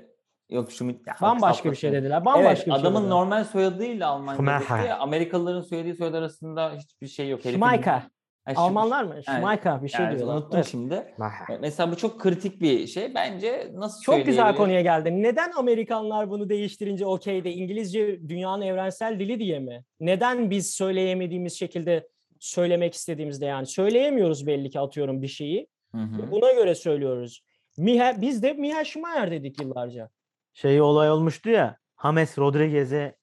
Yok Schmidt. Bambaşka bir şey dediler. Bambaşka Evet, bir şey adamın dediler. normal soyadıyla Schumacher. Amerikalıların söylediği soyad arasında hiçbir şey yok. Schmeichel. Ha, Schum- Almanlar mı? Evet. Schmeichel bir şey Yani diyorlar. unuttum Evet. şimdi. Mesela bu çok kritik bir şey. Bence nasıl Çok güzel konuya geldin. Neden Amerikanlar bunu değiştirince okey de İngilizce dünyanın evrensel dili diye mi? Neden biz söyleyemediğimiz şekilde söylemek istediğimizde yani söyleyemiyoruz belli ki atıyorum bir şeyi. Hı hı. Buna göre söylüyoruz. Miha, biz de Miha Schumacher dedik yıllarca. Şey olay olmuştu ya. James Rodriguez'e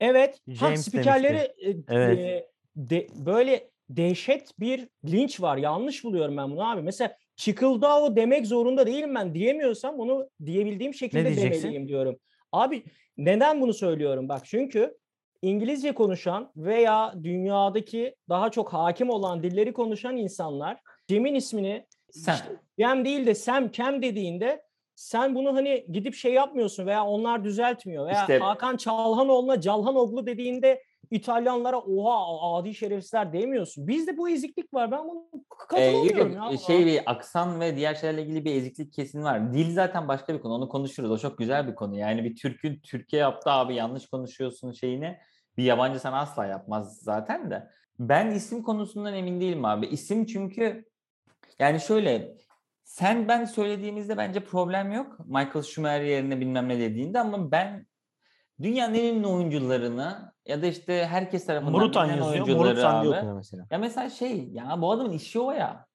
Evet. ha, James spikerleri e, Evet. e, de- böyle dehşet bir linç var. Yanlış buluyorum ben bunu abi. Mesela Çıkıldao demek zorunda değilim ben. Diyemiyorsam onu diyebildiğim şekilde demeliyim diyorum. Abi neden bunu söylüyorum? Bak çünkü İngilizce konuşan veya dünyadaki daha çok hakim olan dilleri konuşan insanlar Cem'in ismini Sen. işte Cem değil de Sam, Kem dediğinde sen bunu hani gidip şey yapmıyorsun veya onlar düzeltmiyor veya İşte- Hakan Çalhanoğlu'na Calhanoglu dediğinde İtalyanlara oha adi şerefsizler demiyorsun. Bizde bu eziklik var. Ben bunu Ee, yok, katılmıyorum yok. ya. Şey bir aksan ve diğer şeylerle ilgili bir eziklik kesin var. Dil zaten başka bir konu. Onu konuşuruz. O çok güzel bir konu. Yani bir Türk'ün Türkiye yaptı abi yanlış konuşuyorsun şeyini bir yabancı sana asla yapmaz zaten de. Ben isim konusundan emin değilim abi. İsim çünkü yani şöyle sen ben söylediğimizde bence problem yok. Michael Schumacher yerine bilmem ne dediğinde ama ben dünyanın en ünlü oyuncularını ya da işte herkes tarafından Murutan bilinen yazıyor. oyuncuları Murut Sandi abi. okuyor mesela. Ya mesela şey ya bu adamın işi o ya.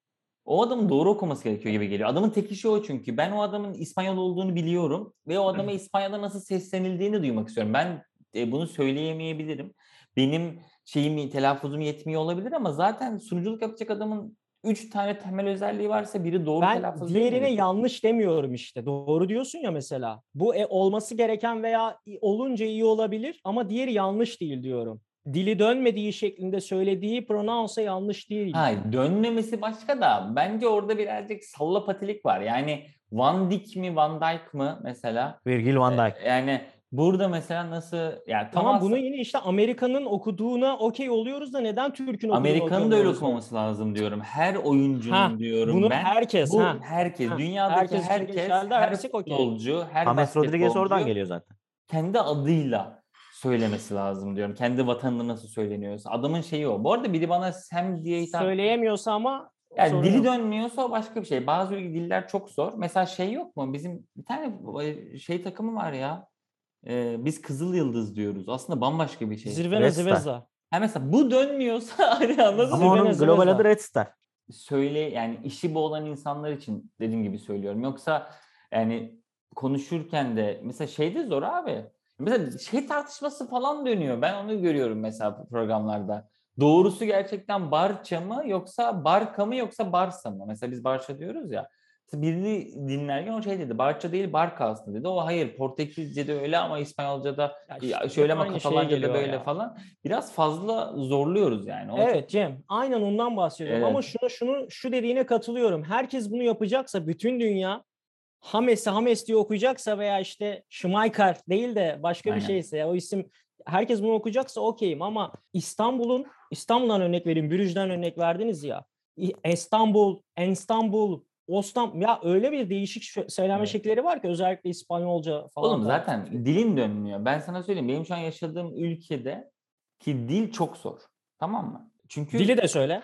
O adamın doğru okuması gerekiyor gibi geliyor. Adamın tek işi o çünkü. Ben o adamın İspanyol olduğunu biliyorum ve o adama İspanya'da nasıl seslenildiğini duymak istiyorum. Ben e, bunu söyleyemeyebilirim. Benim şeyim telaffuzum yetmiyor olabilir ama zaten sunuculuk yapacak adamın üç tane temel özelliği varsa biri doğru Ben telaffuz değil diğerine mi? yanlış demiyorum işte. Doğru diyorsun ya mesela. Bu e, olması gereken veya olunca iyi olabilir ama diğeri yanlış değil diyorum. Dili dönmediği şeklinde söylediği pronounce yanlış değil. Hayır dönmemesi başka da bence orada birazcık salla patilik var. Yani Van Dijk mi Van Dijk mı mesela? Virgil van Dijk. E, Yani burada mesela nasıl yani Tamam Thomas- bunu yine işte Amerika'nın okuduğuna okey oluyoruz da neden Türk'ün okuduğunu Amerika'nın da öyle okumaması lazım diyorum. Her oyuncunun Ha, diyorum Bunu ben. herkes Bu ha. herkes, Ha, dünyadaki herkes herkes, geçerli her futbolcu, her James Rodriguez oradan geliyor zaten. kendi adıyla söylemesi lazım diyorum. Kendi vatanında nasıl söyleniyorsa. Adamın şeyi o. Bu arada biri bana Sam diye hitap Söyleyemiyorsa ama yani sorun dili yok. dönmüyorsa o başka bir şey. Bazı diller çok zor. Mesela şey yok mu? Bizim bir tane e, şey takımı var ya. Ee, biz Kızıl Yıldız diyoruz. Aslında bambaşka bir şey. Zirvena Red. Zvezda. Ha mesela bu dönmüyorsa hani anladın Ama onun global adı Red Star. söyle yani işi bu olan insanlar için dediğim gibi söylüyorum. Yoksa yani konuşurken de mesela şey de zor abi. Mesela şey tartışması falan dönüyor. Ben onu görüyorum mesela programlarda. Doğrusu gerçekten Barça mı yoksa Barka mı yoksa Barsa mı? Mesela biz Barça diyoruz ya. Birini dinlerken o şey dedi. Barça değil Barka aslında dedi. O hayır Portekizce'de öyle ama İspanyolca'da Ya işte şöyle ama Katalanca'da geliyor böyle ya. falan. Biraz fazla zorluyoruz yani. O çok- Evet Cem, aynen ondan bahsediyorum. Ama Evet. şunu şunu şu dediğine katılıyorum. Herkes bunu yapacaksa bütün dünya Hames'i Hames diye okuyacaksa veya işte Schmeichel değil de başka bir Aynen. şeyse ya o isim herkes bunu okuyacaksa okeyim ama İstanbul'un İstanbul'dan örnek vereyim, Brüj'den örnek verdiniz ya. İstanbul, İstanbul, Ostam ya öyle bir değişik söyleme Evet. şekilleri var ki özellikle İspanyolca falan. Oğlum da. zaten dilin dönmüyor. Ben sana söyleyeyim. Benim şu an yaşadığım ülkede ki dil çok zor. Tamam mı? Çünkü dili de söyle.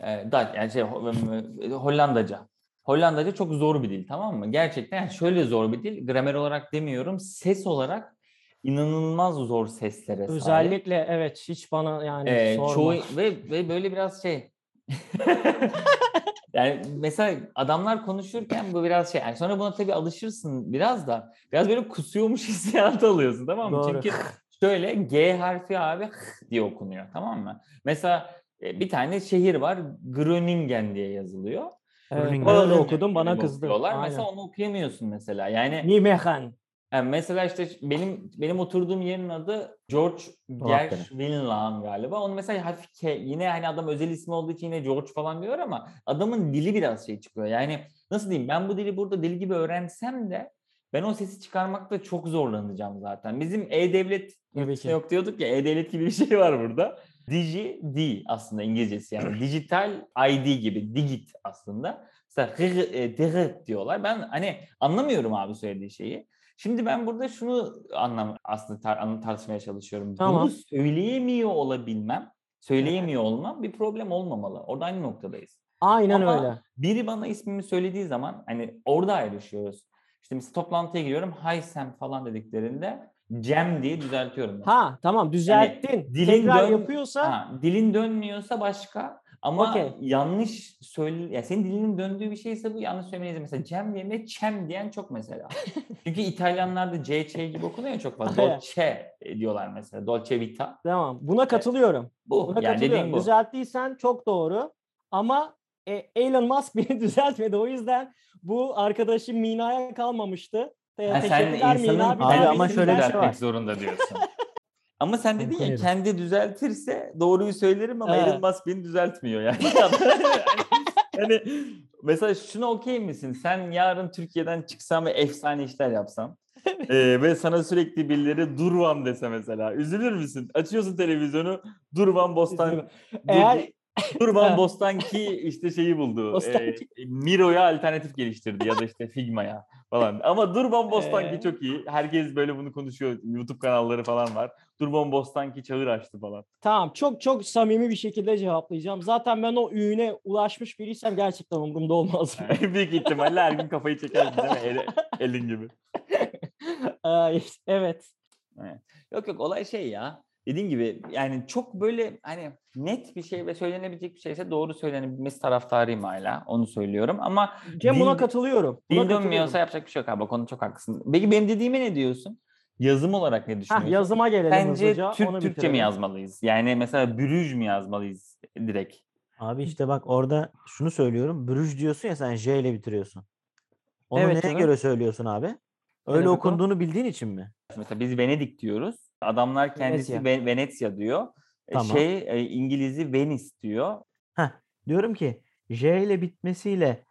e, da, yani şey Ho- Hollandaca. Hollandaca çok zor bir dil tamam mı? Gerçekten yani şöyle zor bir dil. Gramer olarak demiyorum. Ses olarak inanılmaz zor seslere sahip. Özellikle evet hiç bana yani Ee, sorma. çoğu ve ve böyle biraz şey yani mesela adamlar konuşurken bu biraz şey yani sonra buna tabii alışırsın biraz da biraz böyle kusuyormuş hissiyatı alıyorsun tamam mı? Doğru. Çünkü şöyle G harfi abi diye okunuyor tamam mı? Mesela e, bir tane şehir var Groningen diye yazılıyor. Evet, Groningen okudum bana kızdı. Aynen. Mesela onu okuyamıyorsun mesela. Yani Nijmegen. Yani mesela işte benim benim oturduğum yerin adı George. Gershwinland galiba. Onun mesela hafif K, yine hani adam özel ismi olduğu için yine George falan diyor ama adamın dili biraz şey çıkıyor. Yani nasıl diyeyim ben bu dili burada deli gibi öğrensem de ben o sesi çıkarmakta çok zorlanacağım zaten. Bizim E-Devlet ki. yok diyorduk ya E-Devlet gibi bir şey var burada. Digi D aslında İngilizcesi yani dijital ID gibi digit aslında. Mesela e, diyorlar. Ben hani anlamıyorum abi söylediği şeyi. Şimdi ben burada şunu anlam aslında tar- tartışmaya çalışıyorum. Tamam. Bunu söyleyemiyor olabilmem, söyleyemiyor olmam bir problem olmamalı. Orada aynı noktadayız. Aynen Ama öyle. Biri bana ismimi söylediği zaman hani orada ayrışıyoruz. İşte mesela toplantıya giriyorum. Hi Sam falan dediklerinde Cem diye düzeltiyorum. mesela. Ha tamam düzelttin. dilin Tekrar dön- yapıyorsa Ha, dilin dönmüyorsa başka ama Okey. yanlış söyle ya senin dilinin döndüğü bir şeyse bu yanlış söylemeliyiz. Mesela Cem yerine Çem diyen çok mesela. Çünkü İtalyanlarda C, Ç gibi okunuyor ya çok fazla. Dolce diyorlar mesela. Dolce Vita. tamam. Buna katılıyorum. Bu. Buna yani katılıyorum. bu. Düzelttiysen çok doğru. Ama e, Elon Musk beni düzeltmedi. O yüzden bu arkadaşım Mina'ya kalmamıştı. Ha, sen insanın Mina. Abi ama şöyle şey var. zorunda diyorsun. ama sen dedin ya kendi düzeltirse doğruyu söylerim ama. Elon Musk beni düzeltmiyor yani. hani mesela şuna okey misin? Sen yarın Türkiye'den çıksan ve efsane işler yapsan ee, ve sana sürekli birileri Durvan dese mesela. Üzülür müsün? Açıyorsun televizyonu Durvan Bostan. Eğer Durban Bostanki işte şeyi buldu. Bostanki. E, Miro'ya alternatif geliştirdi ya da işte Figma'ya falan. Ama Durban Bostanki Ee? çok iyi. Herkes böyle bunu konuşuyor. YouTube kanalları falan var. Durban Bostanki çağır açtı falan. Tamam çok çok samimi bir şekilde cevaplayacağım. Zaten ben o üğüne ulaşmış biriysem gerçekten umurumda olmaz. Büyük ihtimalle her gün kafayı çekersin değil mi? El- elin gibi. Ay, evet. Yok yok olay şey ya. Dediğim gibi yani çok böyle hani net bir şey ve söylenebilecek bir şeyse doğru söylenebilmesi taraftarıyım hala. Onu söylüyorum ama Cem buna Din- katılıyorum. Buna katılıyorum. dönmüyorsa yapacak bir şey yok abi. O konuda çok haklısın. Peki benim dediğime ne diyorsun? Yazım olarak ne Heh, düşünüyorsun? yazıma gelelim Bence hızlıca. Türk Türkçe bitirelim. mi yazmalıyız? Yani mesela Brüj mü yazmalıyız direkt? Abi işte bak orada şunu söylüyorum. Brüj diyorsun ya sen J ile bitiriyorsun. Onu Evet neye canım. göre söylüyorsun abi? Öyle o? okunduğunu bildiğin için mi? Mesela biz Venedik diyoruz. Adamlar kendisi Venezia. Ve- Venezia diyor. E, Tamam. Şey e, İngiliz'i Venice diyor. Heh, diyorum ki J ile bitmesiyle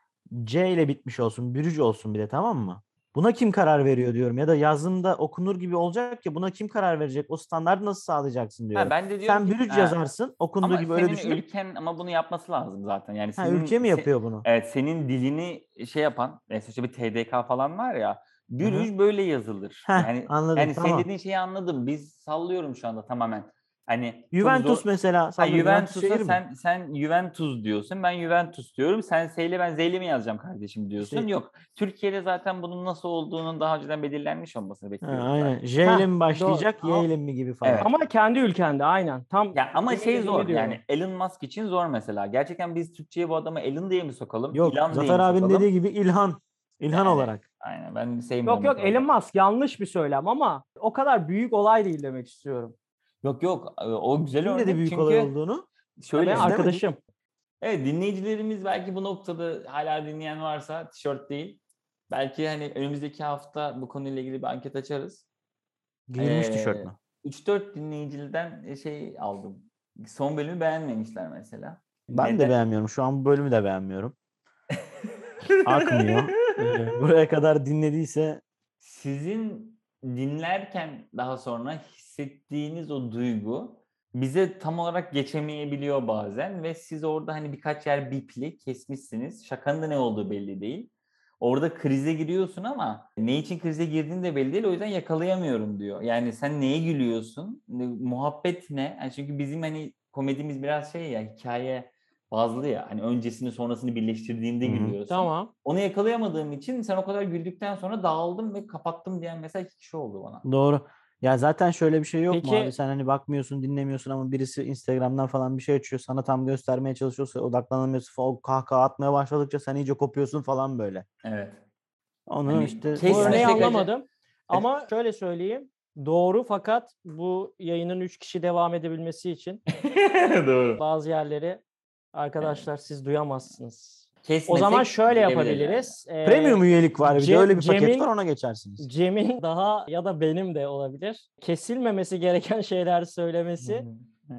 C ile bitmiş olsun, bürüc olsun bir de tamam mı? Buna kim karar veriyor diyorum ya da yazımda okunur gibi olacak ya buna kim karar verecek? O standartı nasıl sağlayacaksın diyorum. Ha, ben de diyorum Sen ki, ha, yazarsın, okunduğu Ama gibi öyle senin düşünüp ülken ama bunu yapması lazım zaten. Yani ha, senin, ülke mi se- yapıyor bunu? Evet senin dilini şey yapan mesela işte bir TDK falan var ya Brüj böyle yazılır. Heh, yani anladım, yani tamam. senin dediğin şeyi anladım. Biz sallıyorum şu anda tamamen. Hani Juventus zor- mesela. Ha, sallıyorum, Juventus Juventus'a sen sen Juventus diyorsun. Ben Juventus diyorum. Sen Seyle ben Zeyle mi yazacağım kardeşim diyorsun. İşte- Yok. Türkiye'de zaten bunun nasıl olduğunun daha önceden belirlenmiş olmasını Ha, bekliyoruz. aynen. zaten. J Ha, ile mi başlayacak, Y Ama- ile mi gibi falan. Evet. Ama kendi ülkende aynen. Tam Ya ama şey zor diyorum. yani Elon Musk için zor mesela. Gerçekten biz Türkçe'ye bu adamı Elon diye mi sokalım? Yok, İlan diye Zafer mi abinin sokalım? dediği gibi İlhan. İlhan Yani, olarak. Aynen ben sevmiyorum. Yok yok. Elon Musk yanlış bir söylem ama o kadar büyük olay değil demek istiyorum. Yok yok o güzel Kim örnek dedi büyük çünkü olay olduğunu? şöyle Ben Öyle mi? arkadaşım. Evet dinleyicilerimiz belki bu noktada hala dinleyen varsa tişört değil. Belki hani önümüzdeki hafta bu konuyla ilgili bir anket açarız. Giyilmiş Ee, tişört mü? 3-4 dinleyiciden şey aldım. Son bölümü beğenmemişler mesela. Ben de Neden? beğenmiyorum. Şu an bu bölümü de beğenmiyorum. Akmıyor. Ee, Buraya kadar dinlediyse Sizin dinlerken daha sonra hissettiğiniz o duygu bize tam olarak geçemeyebiliyor bazen ve siz orada hani birkaç yer bipli kesmişsiniz. Şakanın da ne olduğu belli değil. Orada krize giriyorsun ama ne için krize girdiğin de belli değil. O yüzden yakalayamıyorum diyor. Yani sen neye gülüyorsun? Muhabbet ne? Yani çünkü bizim hani komedimiz biraz şey ya hikaye bazlı ya. Hani öncesini sonrasını birleştirdiğinde gülüyorsun. Tamam. Onu yakalayamadığım için sen o kadar güldükten sonra dağıldım ve kapattım diyen mesela iki kişi oldu bana. doğru. Ya zaten şöyle bir şey yok mu Peki- abi? Sen hani bakmıyorsun, dinlemiyorsun ama birisi Instagram'dan falan bir şey açıyor. Sana tam göstermeye çalışıyorsa odaklanamıyorsun falan. O kahkaha atmaya başladıkça sen iyice kopuyorsun falan böyle. Evet. Onu Hani işte Bu örneği Kesinlikle. anlamadım. Ama şöyle söyleyeyim. Doğru fakat bu yayının 3 kişi devam edebilmesi için Doğru. bazı yerleri arkadaşlar siz duyamazsınız. O Kesmesek zaman şöyle yapabiliriz. Ee, Premium üyelik var bir de Cem- öyle bir paket Cem'in- var ona geçersiniz. Cem'in daha ya da benim de olabilir. Kesilmemesi gereken şeyler söylemesi. Yani.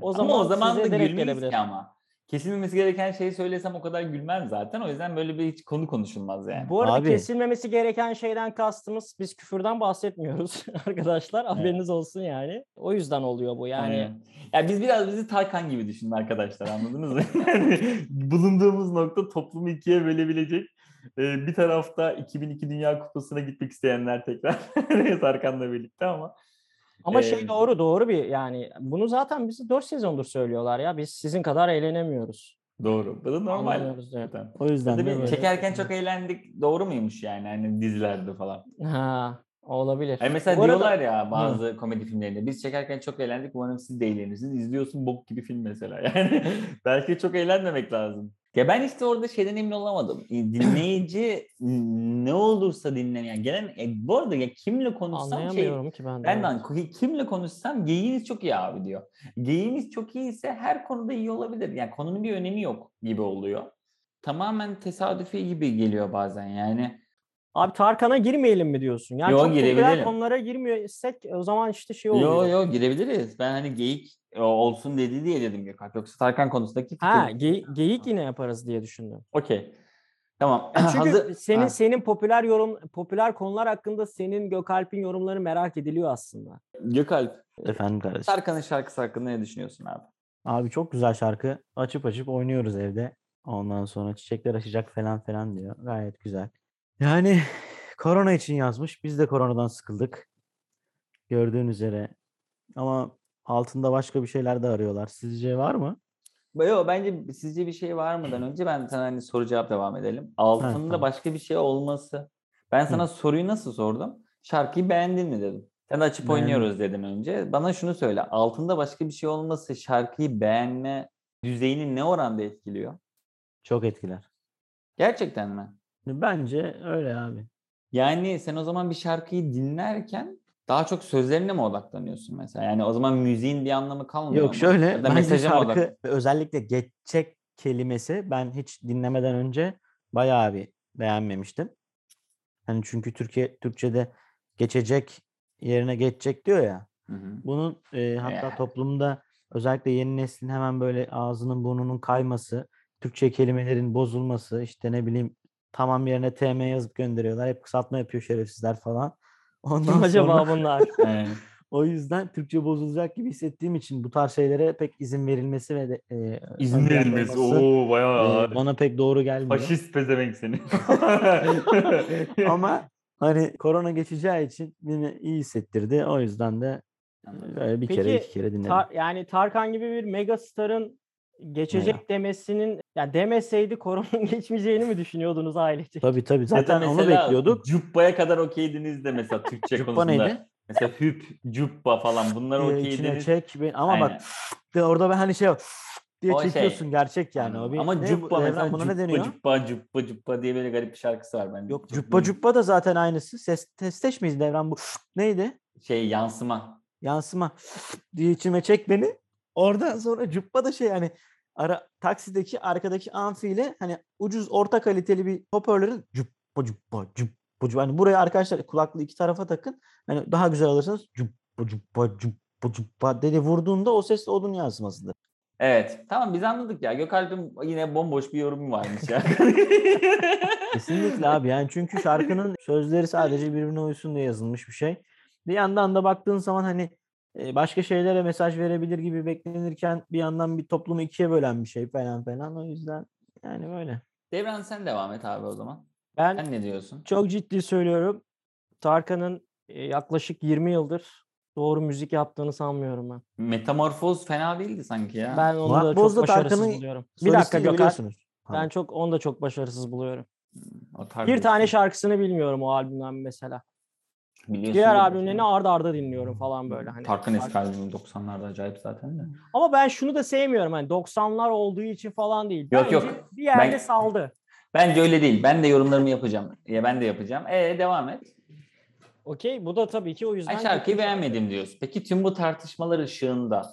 O ama zaman o zaman da gülmeyiz gelebilir. ki ama. Kesilmemesi gereken şeyi söylesem o kadar gülmem zaten. O yüzden böyle bir hiç konu konuşulmaz yani. Bu arada Abi. kesilmemesi gereken şeyden kastımız biz küfürden bahsetmiyoruz arkadaşlar. Haberiniz olsun yani. O yüzden oluyor bu yani. Aynen. Ya biz biraz bizi Tarkan gibi düşünün arkadaşlar anladınız mı? Yani bulunduğumuz nokta toplumu ikiye bölebilecek. Ee, bir tarafta 2002 Dünya Kupası'na gitmek isteyenler tekrar Tarkan'la birlikte ama Ama Ee, şey doğru doğru bir yani bunu zaten bizi 4 sezondur söylüyorlar ya. Biz sizin kadar eğlenemiyoruz. doğru. Bu da normal. Zaten. O yüzden de çekerken çok eğlendik. Doğru muymuş yani hani dizilerde falan? Ha, olabilir. Hani mesela Bu arada- diyorlar ya bazı komedi filmlerinde biz çekerken çok eğlendik umarım siz de eğlenirsiniz. İzliyorsun bok gibi film mesela yani. Belki çok eğlenmemek lazım. Ya ben işte orada şeyden emin olamadım. Dinleyici ne olursa dinlen yani gelen e, bu arada ya kimle konuşsam şey ki ben de. ben de kimle konuşsam geyiğiniz çok iyi abi diyor. Geyiğimiz çok iyiyse her konuda iyi olabilir. Yani konunun bir önemi yok gibi oluyor. Tamamen tesadüfi gibi geliyor bazen yani. Abi Tarkan'a girmeyelim mi diyorsun? Yani Yo, çok popüler girebilelim. konulara girmiyorsak o zaman işte şey oluyor. Yo yo girebiliriz. Ben hani geyik e, olsun dedi diye dedim Gökalp. Yoksa Tarkan konusundaki fikir. Ha, ge- geyik yine yaparız diye düşündüm. Okey. Tamam. Çünkü Hazır- senin Ha, senin popüler yorum popüler konular hakkında senin Gökalp'in yorumları merak ediliyor aslında. Gökalp. Efendim kardeşim. Tarkan'ın şarkısı hakkında ne düşünüyorsun abi? Abi çok güzel şarkı. Açıp açıp oynuyoruz evde. Ondan sonra çiçekler açacak falan falan diyor. Gayet güzel. Yani korona için yazmış. Biz de koronadan sıkıldık. Gördüğün üzere. Ama altında başka bir şeyler de arıyorlar. Sizce var mı? Yo, bence sizce bir şey var mıdan önce ben sana hani soru cevap devam edelim. Altında tamam. başka bir şey olması. Ben sana soruyu nasıl sordum? Şarkıyı beğendin mi dedim. Sen de açıp Beğendim. oynuyoruz dedin önce. Bana şunu söyle. Altında başka bir şey olması şarkıyı beğenme düzeyini ne oranda etkiliyor? Çok etkiler. Gerçekten mi? Bence öyle abi. Yani sen o zaman bir şarkıyı dinlerken daha çok sözlerine mi odaklanıyorsun mesela? Yani o zaman müziğin bir anlamı kalmıyor Yok mu? şöyle Ya da bence şarkı odak- özellikle geçecek kelimesi ben hiç dinlemeden önce bayağı bir beğenmemiştim. Hani çünkü Türkiye Türkçe'de geçecek yerine geçecek diyor ya. Hı hı. Bunun e, hatta Ya. toplumda özellikle yeni neslin hemen böyle ağzının burnunun kayması, Türkçe kelimelerin bozulması, işte ne bileyim tamam yerine TM yazıp gönderiyorlar. Hep kısaltma yapıyor şerefsizler falan. Ondan Kim acaba sonra bunlar? O yüzden Türkçe bozulacak gibi hissettiğim için bu tarz şeylere pek izin verilmesi ve de, e, İzin verilmesi. Oo bayağı e, bana pek doğru gelmiyor. Faşist pezevenk seni. Ama hani korona geçeceği için beni iyi hissettirdi. O yüzden de böyle bir kere Peki, iki kere dinledim. Tar- yani Tarkan gibi bir megastarın geçecek demesinin ya demeseydi koronanın geçmeyeceğini mi düşünüyordunuz ailecek? Tabii tabii Ya zaten onu bekliyorduk. Cubba'ya kadar okeydiniz de mesela Türkçe Cuppa konusunda. neydi? Mesela hüp, cubba falan bunlar Ee, içine okeydiniz. çek. ben- Ama Aynen. bak de orada ben hani şey diye O şey. çekiyorsun gerçek yani. O bir, Ama ne cubba Devran, mesela buna cubba, ne deniyor? cubba cubba cubba diye böyle garip bir şarkısı var bende. Yok cuppa cuppa da zaten aynısı. Ses testeş miyiz Devran bu? Neydi? Şey yansıma. Yansıma diye içime çek beni. Oradan sonra cuppa da şey hani ara taksideki arkadaki amfiyle hani ucuz orta kaliteli bir hoparlörün cuppa cuppa cuppa cuppa. Hani buraya arkadaşlar kulaklığı iki tarafa takın. Hani daha güzel alırsanız cuppa cuppa cuppa cuppa dedi vurduğunda o ses odun yansımasıdır. Evet. Tamam biz anladık ya. Gökalp'in yine bomboş bir yorumu varmış ya. Kesinlikle abi yani çünkü şarkının sözleri sadece birbirine uysun diye yazılmış bir şey. Bir yandan da baktığın zaman hani başka şeylere mesaj verebilir gibi beklenirken bir yandan bir toplumu ikiye bölen bir şey falan falan. O yüzden yani böyle. Devran sen devam et abi o zaman. Ben Sen ne diyorsun? çok ciddi söylüyorum. Tarkan'ın yaklaşık 20 yıldır doğru müzik yaptığını sanmıyorum ben. Metamorfoz fena değildi sanki ya. Ben onu Murat da Boz da çok başarısız Tarkan'ın buluyorum. Bir dakika Gökhan. Ben çok onu da çok başarısız buluyorum. O tarz Bir tane şey. şarkısını bilmiyorum o albümden mesela. Biliyorsun Diğer albümlerini arda arda dinliyorum falan böyle hani. Tarkan eski albümü 90'larda acayip zaten de. Ama ben şunu da sevmiyorum hani 90'lar olduğu için falan değil. Yok, Bence yok. Bir yerde Ben- saldı. Bence öyle değil. Ben de yorumlarımı yapacağım. Ya ben de yapacağım. E devam et. Okey bu da tabii ki o yüzden. Ay şarkıyı şarkı. beğenmedim diyorsun. Peki tüm bu tartışmalar ışığında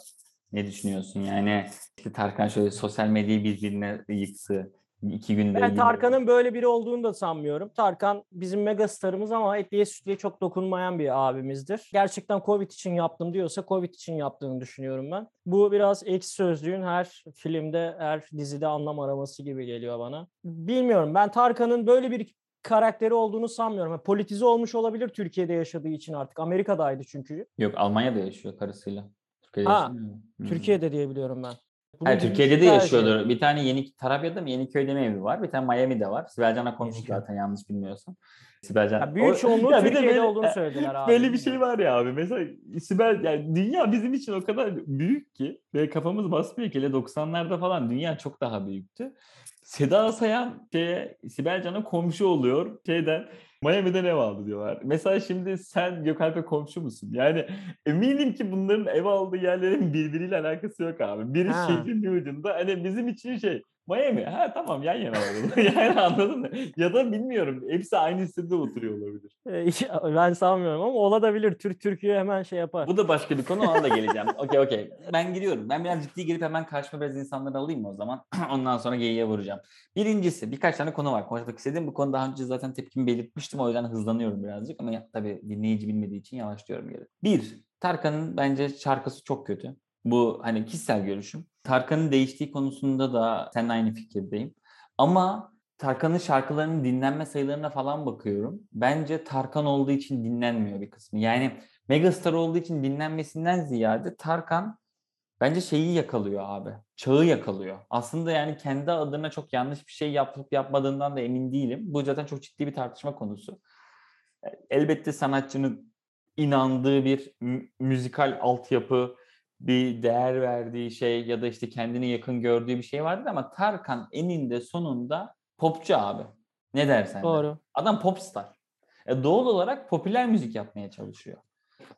ne düşünüyorsun? Yani işte Tarkan şöyle sosyal medyayı birbirine yıktı. İki günde. Ben Tarkan'ın böyle biri olduğunu da sanmıyorum. Tarkan bizim megastarımız ama etliye sütlüye çok dokunmayan bir abimizdir. Gerçekten Covid için yaptım diyorsa Covid için yaptığını düşünüyorum ben. Bu biraz ekşi sözlüğün her filmde, her dizide anlam araması gibi geliyor bana. Bilmiyorum ben Tarkan'ın böyle bir karakteri olduğunu sanmıyorum. Politize olmuş olabilir Türkiye'de yaşadığı için artık. Amerika'daydı çünkü. Yok Almanya'da yaşıyor karısıyla. Türkiye'de Ha, yaşamıyor? Hı. Türkiye'de diye biliyorum ben. Bunun Hayır, Türkiye'de de yaşıyordur. Bir tane yeni Tarabya'da mı Yeniköy'de mi evi var? Bir tane Miami'de var. Sibel Can'la konuştuk Yeniköy. zaten yanlış bilmiyorsam. Sibel Can. Ya büyük çoğunluğu Ya bir de Türkiye'de böyle- olduğunu söylediler abi. Böyle bir şey var ya abi. Mesela Sibel yani dünya bizim için o kadar büyük ki ve kafamız basmıyor ki. Hele 90'larda falan dünya çok daha büyüktü. Seda Sayan şeye, Sibel Can'a komşu oluyor şeyden. Miami'den ev aldı diyorlar. Mesela şimdi sen Gökalp'e komşu musun? Yani eminim ki bunların ev aldığı yerlerin birbiriyle alakası yok abi. Biri Ha. şehrin bir ucunda. Hani bizim için şey Miami. Ha tamam yan yana alalım. yani anladın mı? Ya da bilmiyorum. Hepsi aynı sitede oturuyor olabilir. Ee, ben sanmıyorum ama olabilir. Türk Türkiye hemen şey yapar. Bu da başka bir konu ona da geleceğim. Okey okey. Ben gidiyorum. Ben biraz ciddi gelip hemen karşıma biraz insanları alayım mı o zaman? Ondan sonra geyiğe vuracağım. Birincisi birkaç tane konu var. Konuşmak istediğim bu konu daha önce zaten tepkimi belirtmiştim. O yüzden hızlanıyorum birazcık. Ama ya- tabii dinleyici bilmediği için yavaşlıyorum geri. Bir, Tarkan'ın bence şarkısı çok kötü. Bu hani kişisel görüşüm. Tarkan'ın değiştiği konusunda da seninle aynı fikirdeyim. Ama Tarkan'ın şarkılarının dinlenme sayılarına falan bakıyorum. Bence Tarkan olduğu için dinlenmiyor bir kısmı. Yani Megastar olduğu için dinlenmesinden ziyade Tarkan bence şeyi yakalıyor abi. Çağı yakalıyor. Aslında yani kendi adına çok yanlış bir şey yapıp yapmadığından da emin değilim. Bu zaten çok ciddi bir tartışma konusu. Elbette sanatçının inandığı bir mü- müzikal altyapı, bir değer verdiği şey ya da işte kendine yakın gördüğü bir şey vardır ama Tarkan eninde sonunda popçu abi. Ne dersen de. Doğru. Adam popstar. E, doğal olarak popüler müzik yapmaya çalışıyor.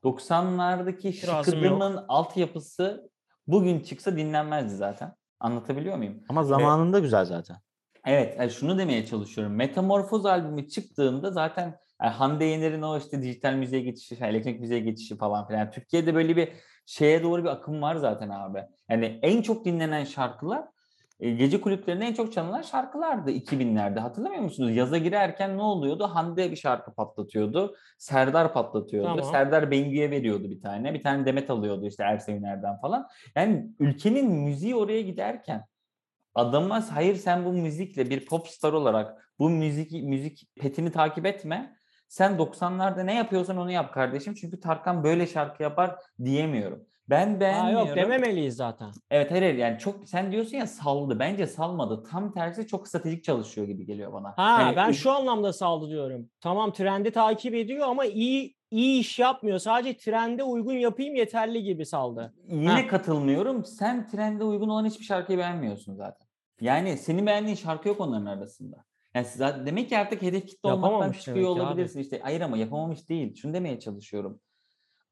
90'lardaki İtirazım şıkıdımın altyapısı bugün çıksa dinlenmezdi zaten. Anlatabiliyor muyum? Ama zamanında güzel zaten. Evet, yani şunu demeye çalışıyorum. Metamorfoz albümü çıktığında zaten yani Hande Yener'in o işte dijital müziğe geçişi, elektronik müziğe geçişi falan filan. Yani Türkiye'de böyle bir şeye doğru bir akım var zaten abi. Yani en çok dinlenen şarkılar e, gece kulüplerinde en çok çalınan şarkılardı 2000'lerde. Hatırlamıyor musunuz? Yaza girerken ne oluyordu? Hande bir şarkı patlatıyordu. Serdar patlatıyordu. Tamam. Serdar Bengü'ye veriyordu bir tane. Bir tane Demet alıyordu işte Ersen Üner'den falan. Yani ülkenin müziği oraya giderken adama hayır sen bu müzikle bir popstar olarak bu müzik müzik petini takip etme. Sen 90'larda ne yapıyorsan onu yap kardeşim. Çünkü Tarkan böyle şarkı yapar diyemiyorum. Ben beğenmiyorum. yok dememeliyiz zaten. Evet hayır hayır. yani çok sen diyorsun ya saldı. Bence salmadı. Tam tersi çok stratejik çalışıyor gibi geliyor bana. Ha Yani ben şu anlamda saldı diyorum. Tamam trendi takip ediyor ama iyi iyi iş yapmıyor. Sadece trende uygun yapayım yeterli gibi saldı. Yine Ha. katılmıyorum. Sen trende uygun olan hiçbir şarkıyı beğenmiyorsun zaten. Yani senin beğendiğin şarkı yok onların arasında. Yani zaten, demek ki artık hedef kitle olmaktan çıkıyor ki abi. olabilirsin. İşte hayır ama yapamamış değil. Şunu demeye çalışıyorum.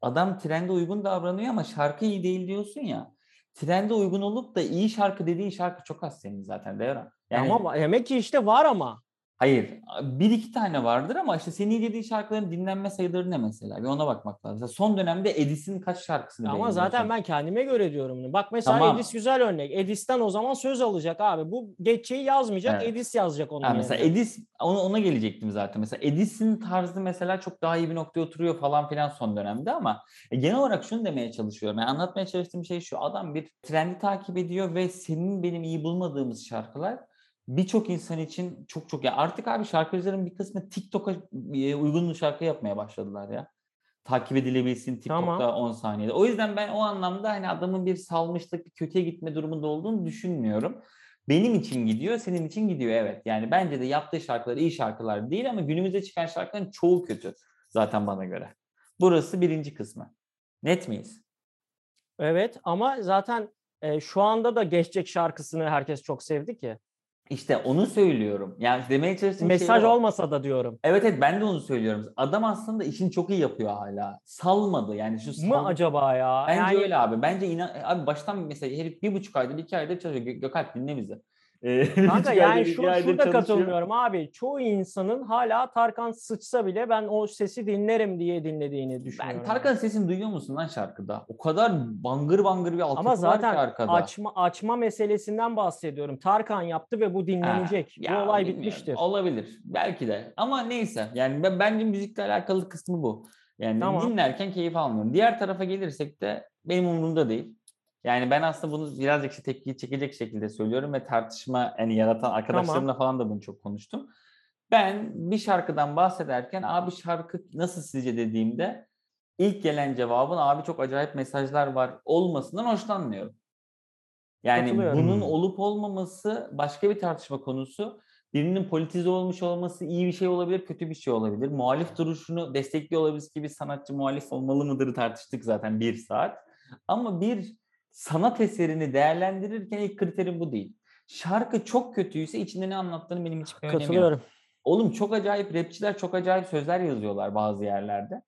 Adam trende uygun davranıyor ama şarkı iyi değil diyorsun ya. Trende uygun olup da iyi şarkı dediğin şarkı çok az senin zaten Devran. Yani Ama demek ki işte var ama. Hayır bir iki tane vardır ama işte senin iyi dediğin şarkıların dinlenme sayıları ne mesela? Bir ona bakmak lazım. Mesela son dönemde Edis'in kaç şarkısını Ama zaten ben kendime göre diyorum bunu. Bak mesela Tamam. Edis güzel örnek. Edis'ten o zaman söz alacak abi. Bu geçeyi yazmayacak. Evet. Edis yazacak onun Ha, mesela yerine. Edis ona, ona gelecektim zaten. Mesela Edis'in tarzı mesela çok daha iyi bir noktaya oturuyor falan filan son dönemde ama e, genel olarak şunu demeye çalışıyorum. Yani anlatmaya çalıştığım şey şu. Adam bir trendi takip ediyor ve senin benim iyi bulmadığımız şarkılar birçok insan için çok çok ya artık abi şarkıcıların bir kısmı TikTok'a uygun şarkı yapmaya başladılar ya. Takip edilebilsin TikTok'ta Tamam. 10 saniyede. O yüzden ben o anlamda hani adamın bir salmışlık, bir kötüye gitme durumunda olduğunu düşünmüyorum. Benim için gidiyor, senin için gidiyor evet. Yani bence de yaptığı şarkılar iyi şarkılar değil ama günümüzde çıkan şarkıların çoğu kötü zaten bana göre. Burası birinci kısmı. Net miyiz? Evet ama zaten e, şu anda da geçecek şarkısını herkes çok sevdi ki. İşte onu söylüyorum. Yani demeye çalıştığım Mesaj şey olmasa da diyorum. Evet evet ben de onu söylüyorum. Adam aslında işini çok iyi yapıyor hala. Salmadı yani şu Mı sal- acaba ya? Bence yani, öyle abi. Bence inan abi baştan mesela herif bir buçuk aydır iki aydır çalışıyor. Gö- Gökalp dinle bizi. Kanka yani şu, şurada katılmıyorum abi. Çoğu insanın hala Tarkan sıçsa bile ben o sesi dinlerim diye dinlediğini düşünüyorum. Ben Tarkan'ın sesini duyuyor musun lan şarkıda? O kadar bangır bangır bir altyapı Ama var ki zaten arkada. açma açma meselesinden bahsediyorum. Tarkan yaptı ve bu dinlenecek. Ha, bu olay bilmiyorum. bitmiştir. Olabilir. Belki de. Ama neyse. Yani ben, bence müzikle alakalı kısmı bu. Yani Tamam. dinlerken keyif almıyorum. Diğer tarafa gelirsek de benim umurumda değil. Yani ben aslında bunu birazcık işte tepkiyi çekecek şekilde söylüyorum ve tartışma yani yaratan arkadaşlarımla falan da bunu çok konuştum. Ben bir şarkıdan bahsederken abi şarkı nasıl sizce dediğimde ilk gelen cevabın abi çok acayip mesajlar var olmasından hoşlanmıyorum. Yani bunun Hmm. olup olmaması başka bir tartışma konusu. Birinin politize olmuş olması iyi bir şey olabilir, kötü bir şey olabilir. Muhalif duruşunu destekliyor olabilir gibi sanatçı muhalif olmalı mıdır tartıştık zaten bir saat. Ama bir sanat eserini değerlendirirken ilk kriterim bu değil. Şarkı çok kötüyse içinde ne anlattığını benim hiçbir önemi. Katılıyorum. Oğlum çok acayip rapçiler çok acayip sözler yazıyorlar bazı yerlerde.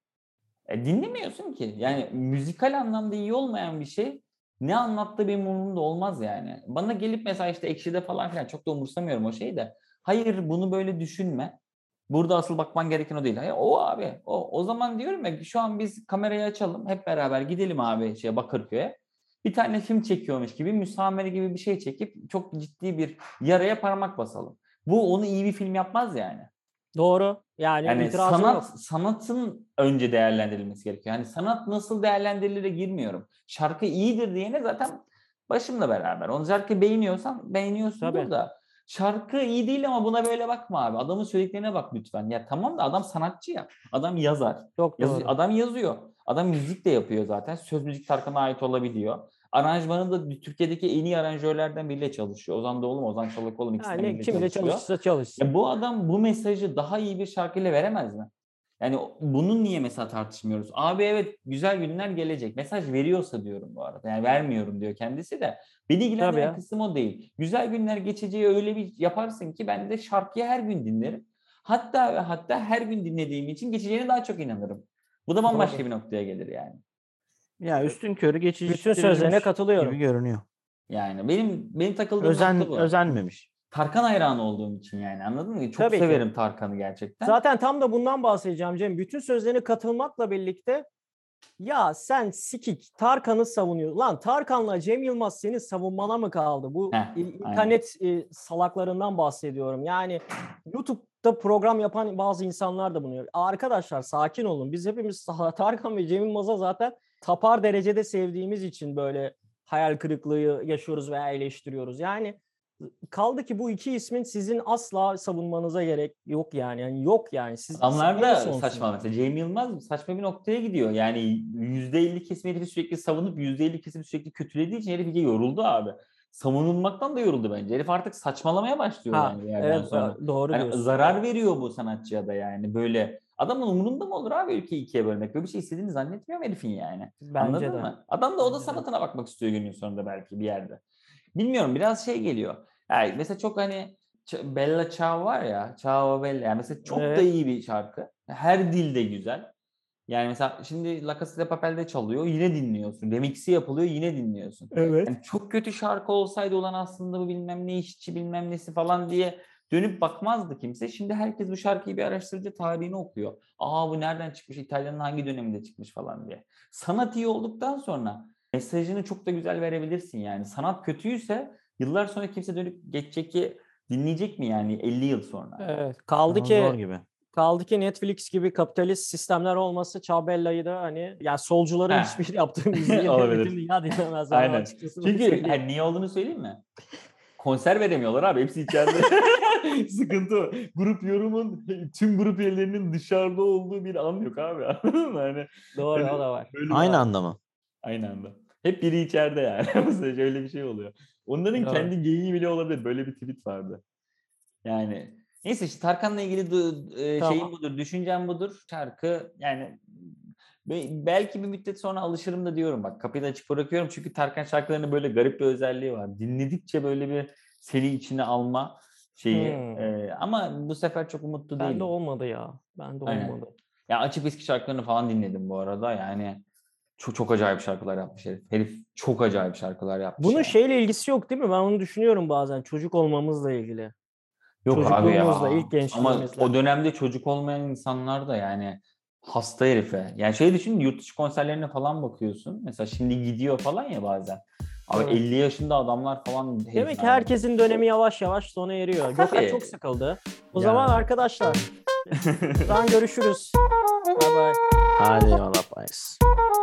E, dinlemiyorsun ki. Yani müzikal anlamda iyi olmayan bir şey ne anlattığı benim umurumda olmaz yani. Bana gelip mesela işte Ekşi'de falan filan çok da umursamıyorum o şeyi de. Hayır bunu böyle düşünme. Burada asıl bakman gereken o değil. Hayır, o abi. O, o zaman diyorum ya şu an biz kamerayı açalım. Hep beraber gidelim abi şeye Bakırköy'e. Bir tane film çekiyormuş gibi müsamere gibi bir şey çekip çok ciddi bir yaraya parmak basalım. Bu onu iyi bir film yapmaz yani. Doğru. Yani, Yani sanat yok. sanatın önce değerlendirilmesi gerekiyor. Yani sanat nasıl değerlendirilire girmiyorum. Şarkı iyidir diyene zaten başımla beraber. Onu şarkı beğeniyorsan beğeniyorsundur Tabii. da. Şarkı iyi değil ama buna böyle bakma abi. Adamın söylediklerine bak lütfen. Ya tamam da adam sanatçı ya. Adam yazar. Çok Yaz- doğru. adam yazıyor. Adam müzik de yapıyor zaten. Söz müzik Tarkan'a ait olabiliyor. Aranjmanı da Türkiye'deki en iyi aranjörlerden biriyle çalışıyor. Ozan Doğulu mu? Ozan Çolakoğlu mu? İkisinden Yani kimle çalışıyor. çalışırsa çalışsın. Ya bu adam bu mesajı daha iyi bir şarkıyla veremez mi? Yani bunun niye mesela tartışmıyoruz? Abi evet güzel günler gelecek. Mesaj veriyorsa diyorum bu arada. Yani vermiyorum diyor kendisi de. Beni ilgilendiren kısım o değil. Güzel günler geçeceği öyle bir yaparsın ki ben de şarkıyı her gün dinlerim. Hatta ve hatta her gün dinlediğim için geçeceğine daha çok inanırım. Bu da bambaşka Doğru. bir noktaya gelir yani. Ya üstün körü geçici. Bütün sözlerine katılıyorum. gibi görünüyor. Yani benim benim takıldığım Özen nokta bu. özenmemiş. Tarkan hayranı olduğum için yani anladın mı? Çok Tabii ki. severim Tarkan'ı gerçekten. Zaten tam da bundan bahsedeceğim Cem. Bütün sözlerine katılmakla birlikte ya sen sikik Tarkan'ı savunuyor. Lan Tarkan'la Cem Yılmaz senin savunmana mı kaldı? Bu Heh, aynen. internet e, salaklarından bahsediyorum. Yani YouTube'da program yapan bazı insanlar da bunu. Arkadaşlar sakin olun. Biz hepimiz Tarkan ve Cem Yılmaz'a zaten tapar derecede sevdiğimiz için böyle hayal kırıklığı yaşıyoruz veya eleştiriyoruz. Yani kaldı ki bu iki ismin sizin asla savunmanıza gerek yok yani. yani yok yani. Siz Adamlar da saçma mesela. Cem Yılmaz saçma bir noktaya gidiyor. Yani %50 kesimi herifi sürekli savunup %50 kesimi sürekli kötülediği için herif iyice yoruldu abi. Savunulmaktan da yoruldu bence. Herif artık saçmalamaya başlıyor Ha, yani evet sonra. doğru Yani diyorsun. zarar veriyor bu sanatçıya da yani böyle. Adamın umurunda mı olur abi ülkeyi ikiye bölmek? Böyle bir şey istediğini zannetmiyorum herifin yani. Bence Anladın de. mı? Adam da Bence de. sanatına bakmak istiyor günün sonunda belki bir yerde. Bilmiyorum biraz şey geliyor. Yani mesela çok hani Bella Ciao var ya. Ciao Bella. Yani mesela çok da Evet. iyi bir şarkı. Her dilde güzel. Yani mesela şimdi La Casa de Papel'de çalıyor. Yine dinliyorsun. Remix'i yapılıyor. Yine dinliyorsun. Evet. Yani çok kötü şarkı olsaydı olan aslında bu bilmem ne işçi bilmem nesi falan diye dönüp bakmazdı kimse. Şimdi herkes bu şarkıyı bir araştırınca tarihini okuyor. Aa bu nereden çıkmış? İtalya'nın hangi döneminde çıkmış falan diye. Sanat iyi olduktan sonra mesajını çok da güzel verebilirsin yani. Sanat kötüyse yıllar sonra kimse dönüp geçecek ki dinleyecek mi yani 50 yıl sonra? Evet. Kaldı Ama ki zor gibi. kaldı ki Netflix gibi kapitalist sistemler olması Çabella'yı da hani yani solcuların Ha. hiçbir yaptığı müziği bütün dünya dinlemez. Aynen. açıkçası Çünkü hani niye olduğunu söyleyeyim mi? Konser veremiyorlar abi. Hepsi içeride. Sıkıntı o. Grup yorumun tüm grup üyelerinin dışarıda olduğu bir an yok abi. Anladın mı? Hani Doğru hani- o da var. Aynı an- anda mı? Aynı anda. Hep biri içeride yani. Mesela öyle bir şey oluyor. Onların Doğru. kendi geyiği bile olabilir. Böyle bir tweet vardı. Yani neyse işte Tarkan'la ilgili du- e, Tamam. şeyim budur, düşüncem budur. Şarkı yani belki bir müddet sonra alışırım da diyorum bak kapıyı da açık bırakıyorum çünkü Tarkan şarkılarının böyle garip bir özelliği var. Dinledikçe böyle bir seni içine alma şeyi. Hmm. E, ama bu sefer çok umutlu Bende değilim. olmadı ya. Bende Aynen. olmadı. Ya açıp eski şarkılarını falan dinledim bu arada. Yani çok çok acayip şarkılar yapmış herif. Herif çok acayip şarkılar yapmış. Bunun ya. şeyle ilgisi yok değil mi? Ben onu düşünüyorum bazen. Çocuk olmamızla ilgili. Yok abi ya. ilk Ama gençliğimizle. o dönemde çocuk olmayan insanlar da yani hasta herife. Yani şey düşün yurt dışı konserlerine falan bakıyorsun. Mesela şimdi gidiyor falan ya bazen. Abi Evet. 50 yaşında adamlar falan. Demek ki herkesin dönemi yavaş yavaş sona eriyor. Gökhan çok sıkıldı. O Ya. zaman arkadaşlar. Buradan görüşürüz. Bye bye. Hadi eyvallah. Bye.